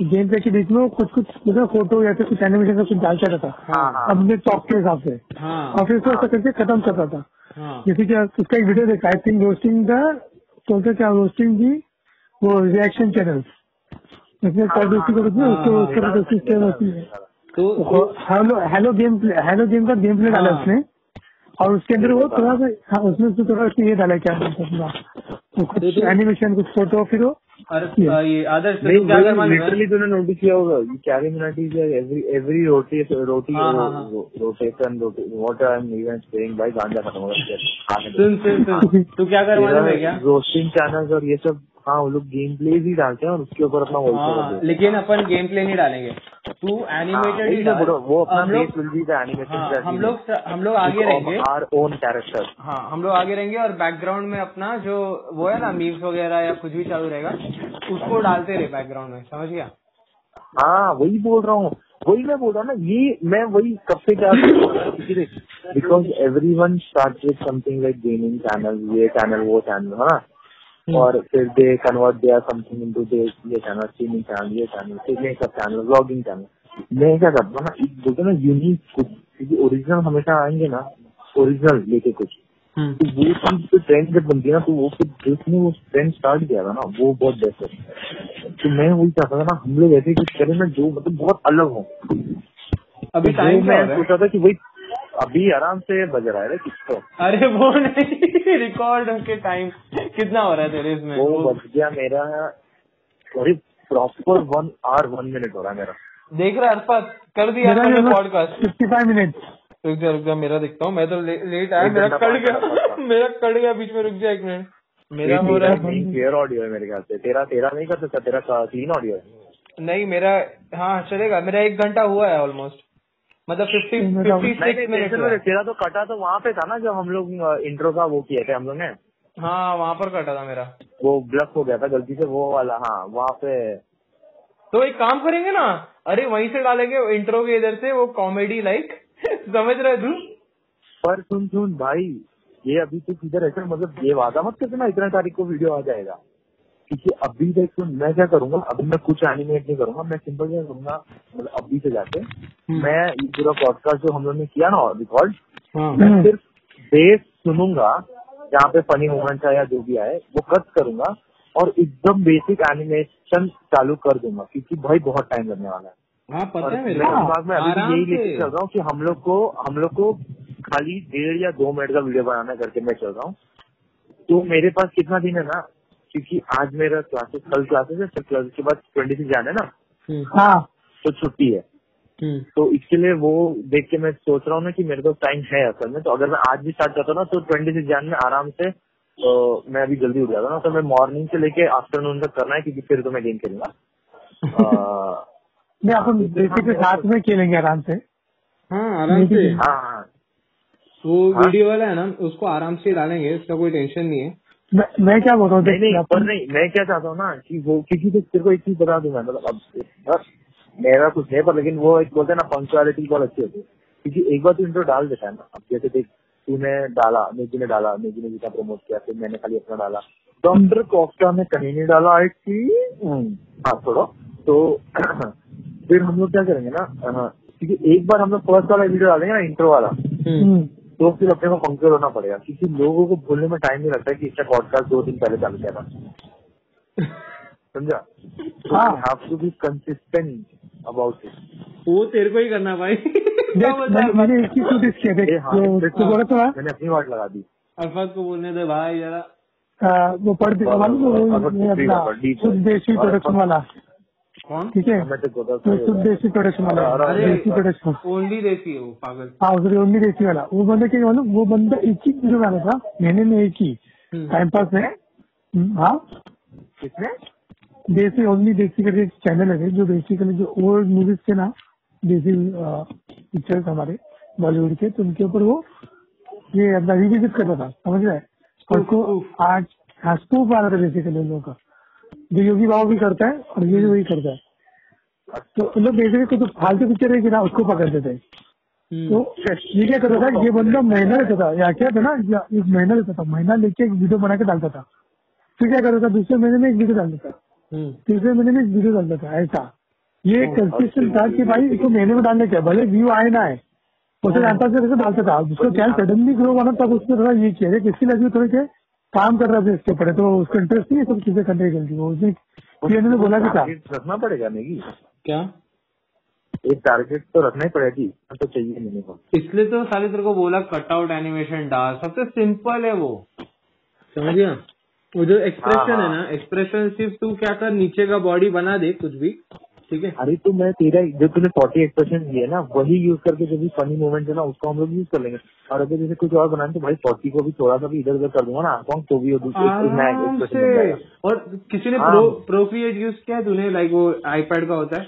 गेम प्ले के बीच में कुछ कुछ मतलब फ़ोटो या फिर कुछ एनिमेशन का कुछ डालता रहता हाँ हाँ। अपने टॉप के हिसाब से। हाँ। और फिर उसको करके खत्म करता था। हाँ। जैसे कि उसका एक वीडियो देखा आई थिंक रोस्टिंग द बोलते क्या रोस्टिंग दी वो रिएक्शन चैनल उसमें को उसको हाँ, है। तो हेलो गेम हेलो गेम का गेम प्ले डाला। उसने। और उसके अंदर वो थोड़ा सा उसमें उसने थोड़ा सा ये डाला क्या कुछ एनिमेशन कुछ फ़ोटो फिर। ये। आदर्श? लिटरली तूने नोटिस किया होगा ये कैरी मिनाटी एवरी एवरी रोटी रोटी। Rotation what I am even saying भाई गांजा खत्म हो गया। सुन सुन सुन। तू क्या कर है क्या? रोस्टिंग चैनल्स और ये सब हाँ वो लोग गेम प्ले ही डालते हैं और उसके ऊपर अपना वॉइस हाँ लेकिन अपन गेम प्ले नहीं डालेंगे। तू एनिमेटेड ही वो अपना हम लोग base will be the animation हम लोग हम लोग आगे रहेंगे। आर ओन कैरेक्टर हाँ हम लोग आगे रहेंगे और बैकग्राउंड में अपना जो वो है ना मीम्स वगैरह या कुछ भी चालू रहेगा उसको डालते रहे बैकग्राउंड में समझ गया? हाँ वही बोल रहा हूँ। वही मैं बोल रहा हूँ ना ये मैं वही कब से क्या because every one start with something like gaming channel ये चैनल वो चैनल है ना? और फिर दे कन्वर्ट दिया समथिंग इनटू दे ये चैनल स्ट्रीमिंग चैनल ये चैनल फिर मेकअप चैनल ब्लॉगिंग चैनल मैं क्या करता हूँ ना बोलते ना यूनिक कुछ क्योंकि ओरिजिनल हमेशा आएँगे ना ओरिजिनल लेके कुछ। तो वो चीज़ तो ट्रेंड जब बनती है ना तो वो फिर जिसने वो ट्रेंड स्टार्ट किया था ना वो बहुत बेहतर तो मैं वही चाहता था ना हम लोग ऐसे कुछ करें ना जो मतलब बहुत अलग हो। अभी तो टाइम क्या मैं रहा सोचा था कि वही अभी आराम से बज रहा है ना कुछ तो। अरे वो नहीं [laughs] रिकॉर्ड के टाइम कितना हो रहा है तेरे इसमें? वो वो- बज गया मेरा sorry proper one hour one minute हो रहा है मेरा। देख रहा है अर्पत कर दिया पॉडकास्ट फिफ्टी फाइव मिनट रुक जा रुक जा मेरा देखता हूँ। मैं तो ले, लेट आया मेरा कट गया मेरा कट गया बीच में रुक जा एक मिनट मेरा हो रहा है क्लियर ऑडियो है मेरे ख्याल से। तेरा तेरा नहीं कर सकता तेरा क्लीन ऑडियो है। नहीं मेरा हाँ चलेगा। मेरा एक घंटा हुआ है ऑलमोस्ट मतलब फिफ्टी फिफ्टी सिक्स मिनट तेरा तो कटा तो वहाँ पे था ना जब हम लोग इंट्रो का वो किए थे हम लोग ने? हाँ वहाँ पर कटा था मेरा। वो ब्लफ हो गया था गलती से वो वाला हाँ वहाँ पे। तो एक काम करेंगे ना अरे वहीं से डालेंगे इंट्रो के इधर से वो कॉमेडी लाइक [laughs] समझ रहे तू पर सुन सुन भाई ये अभी तो किधर ऐसा मतलब ये वादा मत करना इतना तारीख को वीडियो आ जाएगा। क्योंकि अभी देख सुन मैं क्या करूँगा अभी मैं कुछ एनिमेट नहीं करूँगा मैं सिंपल क्या करूँगा मतलब अभी से जाके मैं ये पूरा पॉडकास्ट जो हम लोग ने किया ना रिकॉर्ड मैं सिर्फ़ बेस सुनूँगा जहाँ पे फनी मोमेंट्स है या जो भी आए वो कट करूँगा और एकदम बेसिक एनिमेशन चालू कर दूँगा क्योंकि भाई बहुत टाइम लगने वाला है। हाँ पता है मेरे को। में अभी यही। लेके चल रहा हूँ कि हम लोग को हम लोग को खाली डेढ़ या दो मिनट का वीडियो बनाना करके मैं चल रहा हूँ। तो मेरे पास कितना दिन है ना? क्योंकि आज मेरा क्लासेस कल क्लासेस है फिर क्लासेस के बाद ट्वेंटी सिक्स जाना है ना? हम्म, हाँ। तो छुट्टी है। हम्म। तो इसके लिए वो देख के मैं सोच रहा हूँ ना कि मेरे पास टाइम है असल में। तो अगर मैं आज भी स्टार्ट करता हूँ ना तो ट्वेंटी सिक्स जान में आराम से तो मैं अभी जल्दी उठ जाता ना। तो मैं मॉर्निंग से लेके आफ्टरनून तक करना है क्योंकि फिर तो मैं गेम खेलूँगा। [laughs] नहीं अपन बेसिक के साथ में खेलेंगे आराम से। हाँ आराम से। हाँ हाँ। वो हाँ। वीडियो वाला है ना उसको आराम से डालेंगे उसका कोई टेंशन नहीं है। मैं मैं क्या बोल रहा हूँ नहीं नहीं पर नहीं मैं क्या चाहता हूँ ना कि वो किसी को तेरे को एक चीज़ बता दूँगा मतलब अब बस मेरा कुछ नहीं पर लेकिन वो एक बोलते हैं ना पंक्चुअलिटी बहुत अच्छी होती है। क्योंकि एक बार तू इंट्रो डाल देता है ना अब जैसे देख तूने डाला नेजी ने डाला नेजी ने जितना प्रमोट किया फिर मैंने खाली अपना डाला। डॉक्टर कोफ्ता में कहीं नहीं डाला आई थी हाँ थोड़ा तो फिर हम लोग क्या करेंगे ना हाँ, क्योंकि एक बार हम लोग फ़र्स्ट वाला वीडियो डालेंगे ना इंट्रो वाला हम्म, तो फिर अपने को पंक्चर होना पड़ेगा क्योंकि लोगों को भूलने में टाइम नहीं लगता है कि इसका पॉडकास्ट दो दिन पहले चालू किया था। समझा? [laughs] हाँ। Have to be consistent about it वो तेरे को ही करना भाई। [laughs] मैंने एक चीज़ नोटिस देख हाँ जो फिर तू बोला था मैंने अपनी वाट लगा दी। अल्फाज को बोलने दे भाई जरा। वो पढ़ दे है, वो अपना शुद्ध देशी प्रोडक्शन वाला। कौन? ठीक है। तो हूँ। देशी प्रोडक्शन वाला देसी प्रोडक्शन ओनली देसी है वो पागल। हाँ ओनली देसी वाला। वो बंदा क्या मालूम वो बंदा एक ही वीडियो बना था महीने में एक ही हम्म। टाइम पास में। हम्म, हाँ। किसने? देसी ओनली देसी करके चैनल है जो बेसिकली जो ओल्ड मूवीज़ के ना देसी पिक्चर्स हमारे बॉलीवुड के तो उनके ऊपर वो ये अपना रिविजिट करता था समझ रहे उसको आज हाँ स्पूफ आ रहा था बेसिकली उन लोगों का। जो योगी बाबा भी करता है और ये भी वही करता है। तो उन लोग बेसिकली जो फालतू पिक्चर है कि ना उसको पकड़ते थे तो ये क्या करता था ये बंदा महीना लेता था या क्या था ना एक महीना लेता था महीना लेके एक वीडियो बना के डालता था। फिर क्या करता था दूसरे महीने में एक वीडियो डालता था। तीसरे महीने में एक वीडियो डालता था ऐसा। ये कंसिस्टेंट था कि भाई इसको महीने में डालने क्या भले व्यू आए ना आए उसे जानता से डालता था। उसको चैनल सडनली ग्रो बना तब उसने थोड़ा ये किया। किसकी लगी थोड़े के काम कर रहा था इसके ऊपर तो उसको इंटरेस्ट नहीं है सब चीज़ें करने की गलती उसने पीएनए ने बोला भी था टारगेट रखना पड़ेगा नेगी क्या? एक टारगेट तो रखना ही पड़ेगा जी तो चाहिए मिनिमम इसलिए तो साले तेरे को बोला कटआउट एनिमेशन डाल। सबसे सिंपल है वो। समझ गया? वो जो एक्सप्रेशन है ना एक्सप्रेशन सिर्फ़ तू क्या कर नीचे का बॉडी बना दे कुछ भी। ठीक है? अरे तो मैं तेरा जो तूने फोर्टी एट परसेंट दिया ना वही यूज़ करके जो भी फनी मोमेंट है ना उसको हम लोग यूज़ कर लेंगे। और अगर जैसे कुछ और बनाए तो भाई फोर्टी को भी थोड़ा सा भी इधर उधर कर दूँगा ना सॉन्ग तो भी। और किसी ने हाँ। प्रो प्रोक्रिएट यूज़ किया है तूने? लाइक वो आईपैड का होता है?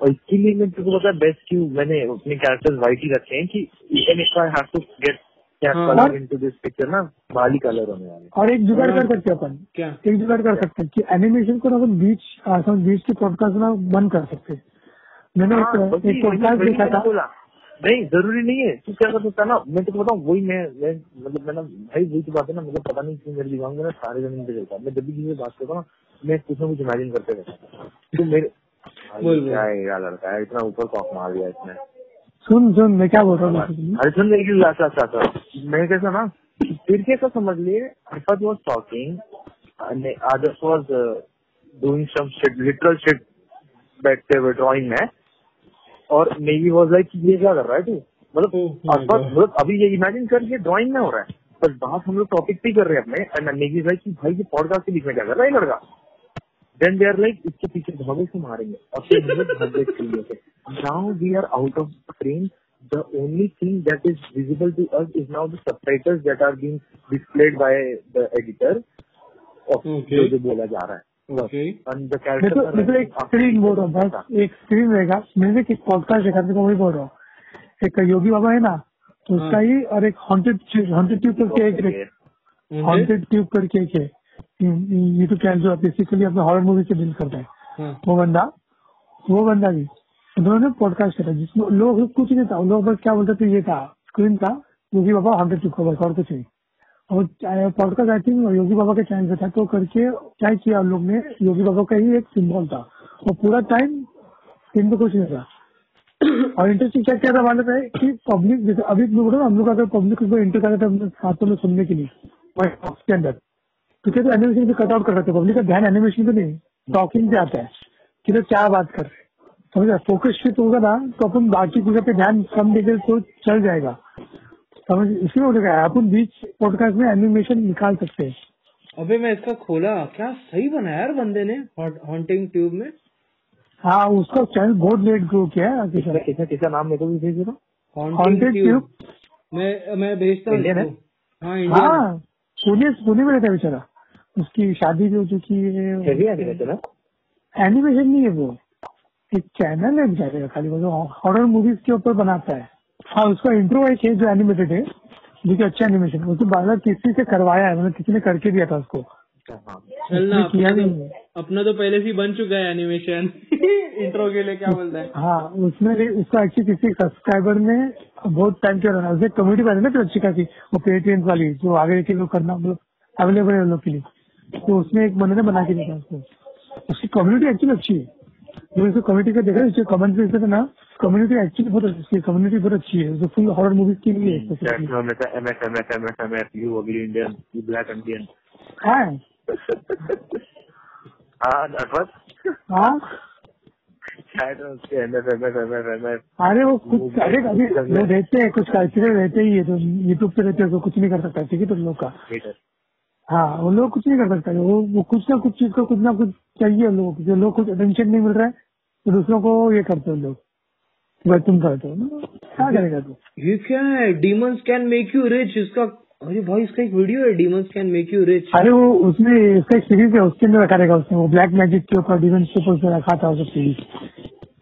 और इसके लिए मैं तुझको पता है बेस्ट क्यों? मैंने अपने कैरेक्टर्स वाइट ही रखे हैं कि even if I have to get हाँ। कलर इनटू दिस पिक्चर ना बाली कलर होने वाले। और एक जुगाड़ कर सकते अपन। क्या? एक जुगाड़ कर सकते हैं कि एनिमेशन को ना अपन बीच समझ बीच के पॉडकास्ट ना बंद कर सकते मैंने हाँ, एक, पॉडकास्ट देखा था। नहीं ज़रूरी नहीं है। तू क्या कर सकता ना मैं तो बताऊँ वही मैं मैं मतलब मैं ना भाई वही तो बात है ना मतलब पता नहीं क्यों मेरे दिमाग में ना सारे ज़मीन पे चलता मैं जब भी किसी से बात करता हूँ ना मैं कुछ ना कुछ इमेजिन करते रहता हूँ। तो मेरे। क्या लड़का है इतना ऊपर कॉक मार दिया इसने। सुन सुन मैं क्या बोल रहा हूँ? basically? अरे सुन मेरी अच्छा अच्छा अच्छा मैं कैसा ना फिर कैसा समझ लिए Arfat was talking Adarsh was doing some shit literal shit बैठते हुए ड्रॉइंग में और मे मेरी वॉज़ लाइक ये क्या कर रहा है तू? मतलब Oh मतलब अभी ये इमेजिन कर ये ड्राइंग में हो रहा है बस बात हम लोग टॉपिक पे कर रहे हैं अपने एंड मेगी लाइक कि भाई ये पॉडकास्ट के बीच में क्या कर रहा है लड़का? देन दे आर लाइक इसके पीछे भागो से मारेंगे? और फिर हम भाग गए screen से now we are out of frame the only thing that is visible to us is now the subtitles that are being displayed by the editor of Okay. जो जो बोला जा रहा है। एक स्क्रीन बोल रहा हूँ बस एक स्क्रीन रहेगा। मैंने एक पॉडकास्ट देखा तो वही बोल रहा हूँ। एक योगी बाबा है ना तो उसका हाँ। ही और एक हॉन्टेड हॉन्टेड ट्यूब करके एक हॉन्टेड ट्यूब करके एक है। यूट्यूब चैनल जो बेसिकली अपने हॉरर मूवी से डील करता है। वो बंदा वो बंदा भी उन्होंने पॉडकास्ट करा जिसमें लोग कुछ नहीं था उन लोग बस क्या बोलते थे ये था स्क्रीन था योगी बाबा हंड्रेड ट्यूब का बस और कुछ नहीं। और पॉडकास्ट आई थिंक योगी बाबा के चैनल से था तो करके क्या किया उन लोग ने योगी बाबा का ही एक सिंबल था। और पूरा टाइम स्क्रीन पे कुछ नहीं था। और इंटरेस्टिंग क्या क्या था मालूम है कि पब्लिक जैसे अभी हम लोग अगर पब्लिक को इंटर कर रहे थे हाथों में सुनने के लिए के अंदर। तो क्या तो एनिमेशन से कट आउट कर रहे थे। पब्लिक का ध्यान एनिमेशन पे नहीं टॉकिंग पे आता है। कि तो क्या बात कर रहे हैं। समझ फोकस शिफ्ट होगा ना तो अपन बाकी चीज़ों पे ध्यान कम देकर तो चल जाएगा। समझ इसलिए हो अपन बीच पॉडकास्ट में एनिमेशन निकाल सकते हैं। अबे मैं इसका खोला। क्या सही बनाया यार बंदे ने? हॉन्टिंग ट्यूब में? हाँ उसका चैनल बहुत लेट ग्रो किया है किसका किसका किसका नाम मेरे को भी भेज दो हॉन्टिंग हॉन्टेड ट्यूब मैं मैं भेजता हूँ है? इसको। हाँ हाँ। पुणे पुणे में रहता है बेचारा। उसकी शादी भी हो चुकी है एनिमेशन नहीं है वो। एक चैनल है बेचारे का खाली वो हॉरर मूवीज़ के ऊपर बनाता है। हाँ उसका इंट्रो एक है जो एनिमेटेड है जो कि अच्छा एनिमेशन उसको बार किसी से करवाया है मतलब किसी ने करके दिया था उसको। हाँ चल ना उसने किया अपना नहीं है। तो अपना तो पहले से ही बन चुका है एनिमेशन इंट्रो [laughs] के लिए क्या बोलता है? हाँ उसमें भी उसका एक्चुअली किसी सब्सक्राइबर ने बहुत टाइम किया था उसने कम्युनिटी बनी ना तो अच्छी खासी वो पेटीएम वाली जो आगे के लोग करना मतलब अवेलेबल है उन लोग के लिए। तो उसने एक बंदे ने बना के था उसको उसकी कम्युनिटी एक्चुअली अच्छी है जो उसको कम्युनिटी का देखा जो कमेंट था ना कम्युनिटी एक्चुअली बहुत अच्छी उसकी कम्युनिटी बहुत अच्छी है जो फुल हॉरर मूवीज़ के लिए है। में ब्लैक इंडियन हाँ हाँ हाँ में उसके अरे वो कुछ अरे अभी लोग रहते हैं कुछ कल्चरल रहते ही है तो यूट्यूब पे रहते हैं तो कुछ नहीं कर सकता ठीक है तो लोग का हाँ वो लोग कुछ नहीं कर सकता। वो वो कुछ ना कुछ चीज़ को कुछ ना कुछ चाहिए उन लोगों को। जो लोग कुछ अटेंशन नहीं मिल रहा है तो दूसरों को ये करते हो लोग। भाई तुम करते हो। क्या करेगा तू? ये क्या है? Demons can make you rich इसका अरे भाई इसका एक वीडियो है demons can make you rich अरे वो उसमें इसका एक सीरीज़ है उसके अंदर रखा रहेगा उसने। वो ब्लैक मैजिक के ऊपर डिफेंस के ऊपर रखा था उसका सीरीज़ है?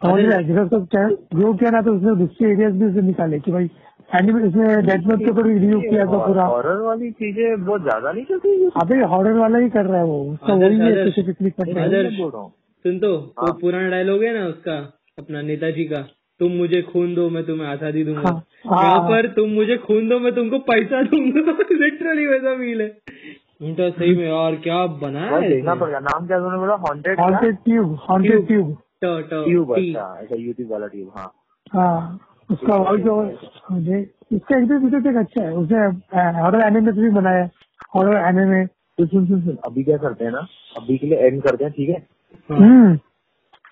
क्या किया ना तो उसने दूसरे एरियाज़ भी उसे निकाले कि भाई एनिमे उसने डेथ नोट के ऊपर रिव्यू किया था पूरा। हॉरर वाली चीज़ें बहुत ज़्यादा नहीं चलती अबे हॉरर वाला ही कर रहा है वो। उसका वही है। स्पेसिफिकली कर रहा है बोल रहा हूँ। सुन तो हाँ। वो पुराना डायलॉग है ना उसका अपना नेताजी का। तुम मुझे खून दो मैं तुम्हें आज़ादी दूँगा। हाँ, हाँ, यहाँ। पर तुम मुझे खून दो मैं तुमको पैसा दूँगा। [laughs] लिटरली वैसा फील है। उनका सही में और क्या बनाया है देखना पड़ेगा। नाम क्या उन्होंने बोला? Haunted haunted tube haunted tube tube अच्छा। यूट्यूब वाला ट्यूब हाँ। हाँ। उसका वॉइस ओवर मुझे इसका एक वीडियो देख अच्छा है। उसने हॉरर एनिमे भी बनाया हॉरर एनिमे तो सुन सुन सुन। अभी क्या करते हैं ना? अभी के लिए एंड करते हैं ठीक है? हाँ, हम्म।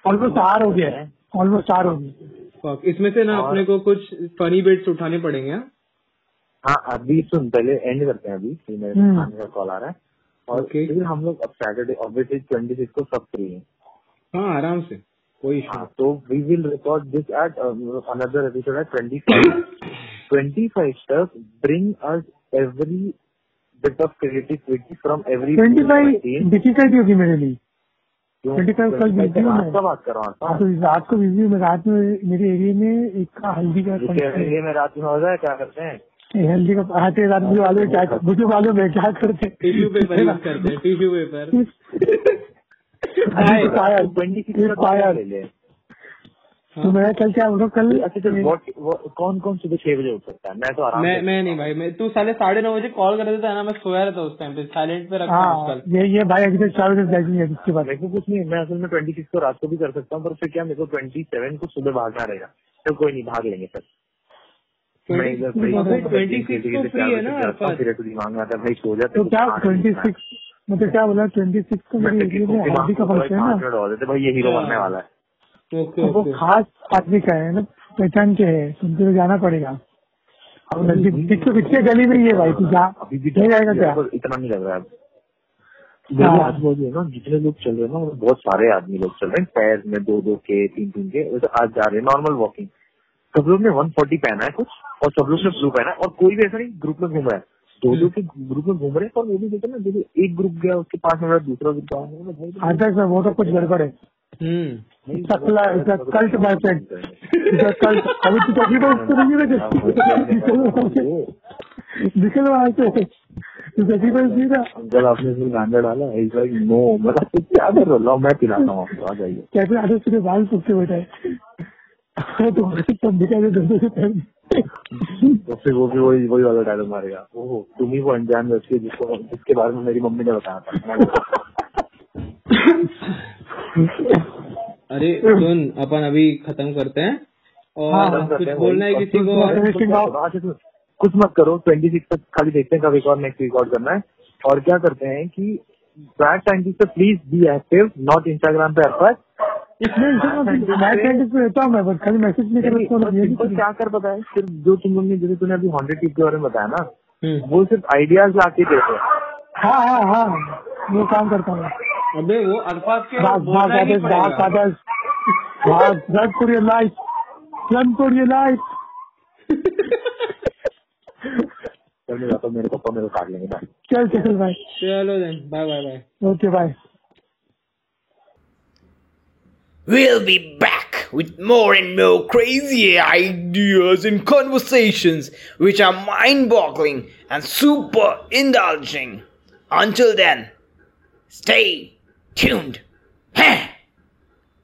ऑलमोस्ट आर हो गया है। ऑलमोस्ट आर हो गया इसमें से ना अपने को कुछ फनी बिट्स उठाने पड़ेंगे हाँ? हाँ अभी सुन पहले एंड करते हैं अभी मेरे हम्म। खाने का कॉल आ रहा है। और Okay. फिर हम लोग अब सैटरडे ऑब्वियसली ट्वेंटी सिक्स को सब फ्री है। हाँ आराम से। कोई इशू हाँ तो we will record this at another episode at twenty five twenty five तक bring us every bit of creativity from every twenty five difficulty होगी मेरे लिए। 25 कल busy हूँ मैं। बात कर रहा हाँ, हूँ। तो रात को बिज़ी हूँ मैं। रात में मेरे एरिया में एक का हल्दी का एरिया में रात में हो जाए क्या करते हैं? है हल्दी का आते रात मुझे मालूम है क्या मुझे मालूम है क्या करते हैं। टिश्यू पेपर यूज़ करते टिश्यू पेपर [laughs] [laughs] [laughs] अभी तो ले ले. तो मैं कल क्या बोल कल अच्छा what- what- कौन कौन सुबह छह बजे उठ सकता है? मैं तो आराम मैं मैं नहीं भाई मैं तू साढ़े साढ़े नौ बजे कॉल कर देता है ना मैं सोया रहता उस टाइम पे साइलेंट पे रखा हाँ कल। ये ये भाई अभी तक चार बजे बैठेंगे है इसके बाद। को कुछ नहीं मैं असल में ट्वेंटी सिक्स को रात को भी कर सकता हूँ पर फिर क्या मेरे को ट्वेंटी सेवन को सुबह भागना रहेगा तो कोई नहीं भाग लेंगे सर ट्वेंटी 26 को free है ना हूँ। फिर तो दिमाग में आता है भाई सो जाते तो क्या ट्वेंटी सिक्स मतलब क्या बोला ट्वेंटी सिक्स को हल्दी का फ़ंक्शन है ना? भाई ये हीरो। बनने वाला है। तो वो खास आदमी का है ना पहचान के है तुमको तो जाना पड़ेगा। अब नज़दीक तो पीछे गली में ही है भाई तू जा अभी भी जाएगा क्या? इतना नहीं लग रहा है। हाँ। है ना जितने लोग चल रहे हैं ना बहुत सारे आदमी लोग चल रहे हैं पैर में दो दो के तीन तीन के वैसे आज जा रहे हैं नॉर्मल वॉकिंग सब लोग ने वन फोर्टी पहना है कुछ और सब लोग ने ब्लू पहना है और कोई भी ऐसा नहीं ग्रुप में घूम रहा है। दो दो के ग्रुप में घूम रहे हैं और वो भी देखो ना देखो एक ग्रुप गया उसके पास में दूसरा ग्रुप भाई आता वो तो कुछ गड़बड़ है। हम्म। इसका कल्ट कल्ट अभी तू उसको नहीं तू है। नहीं ना अंकल आपने गांजा डाला इज़ लाइक नो मतलब क्या कर रहे हो मैं पिलाता हूँ आपको आ जाइए। आधे तुझे बाल सूखते बैठा है तो तो फिर वो भी वही वही वाला डायलॉग मारेगा। ओहो तुम ही वो अनजान व्यक्ति हो जिसको जिसके बारे में मेरी मम्मी ने बताया था। अरे सुन अपन अभी खत्म करते हैं। और हाँ, कुछ बोलना है किसी को? कुछ मत- करो ट्वेंटी सिक्स तक खाली देखते हैं कब एक और नेक्स्ट रिकॉर्ड करना है। और क्या करते हैं कि bad scientist please be active not Instagram पे एफर्ट रहता हूँ मैं बस खाली मैसेज नहीं कर सकता ये भी सिंपल क्या कर है सिर्फ़ जो तुम लोग ने जैसे तूने अभी हंड्रेड टिप के बारे में बताया ना हम्म, वो सिर्फ़ आइडियाज़ ला के देते हैं। हाँ हाँ हाँ वो काम करता हूँ अबे वो अल्फाज के run for your life run for your life चल जाता मेरे पापा मेरे काट लेंगे चल चल भाई चलो bye bye bye okay bye We'll be back with more and more crazy ideas and conversations which are mind boggling and super indulging. Until then, stay tuned.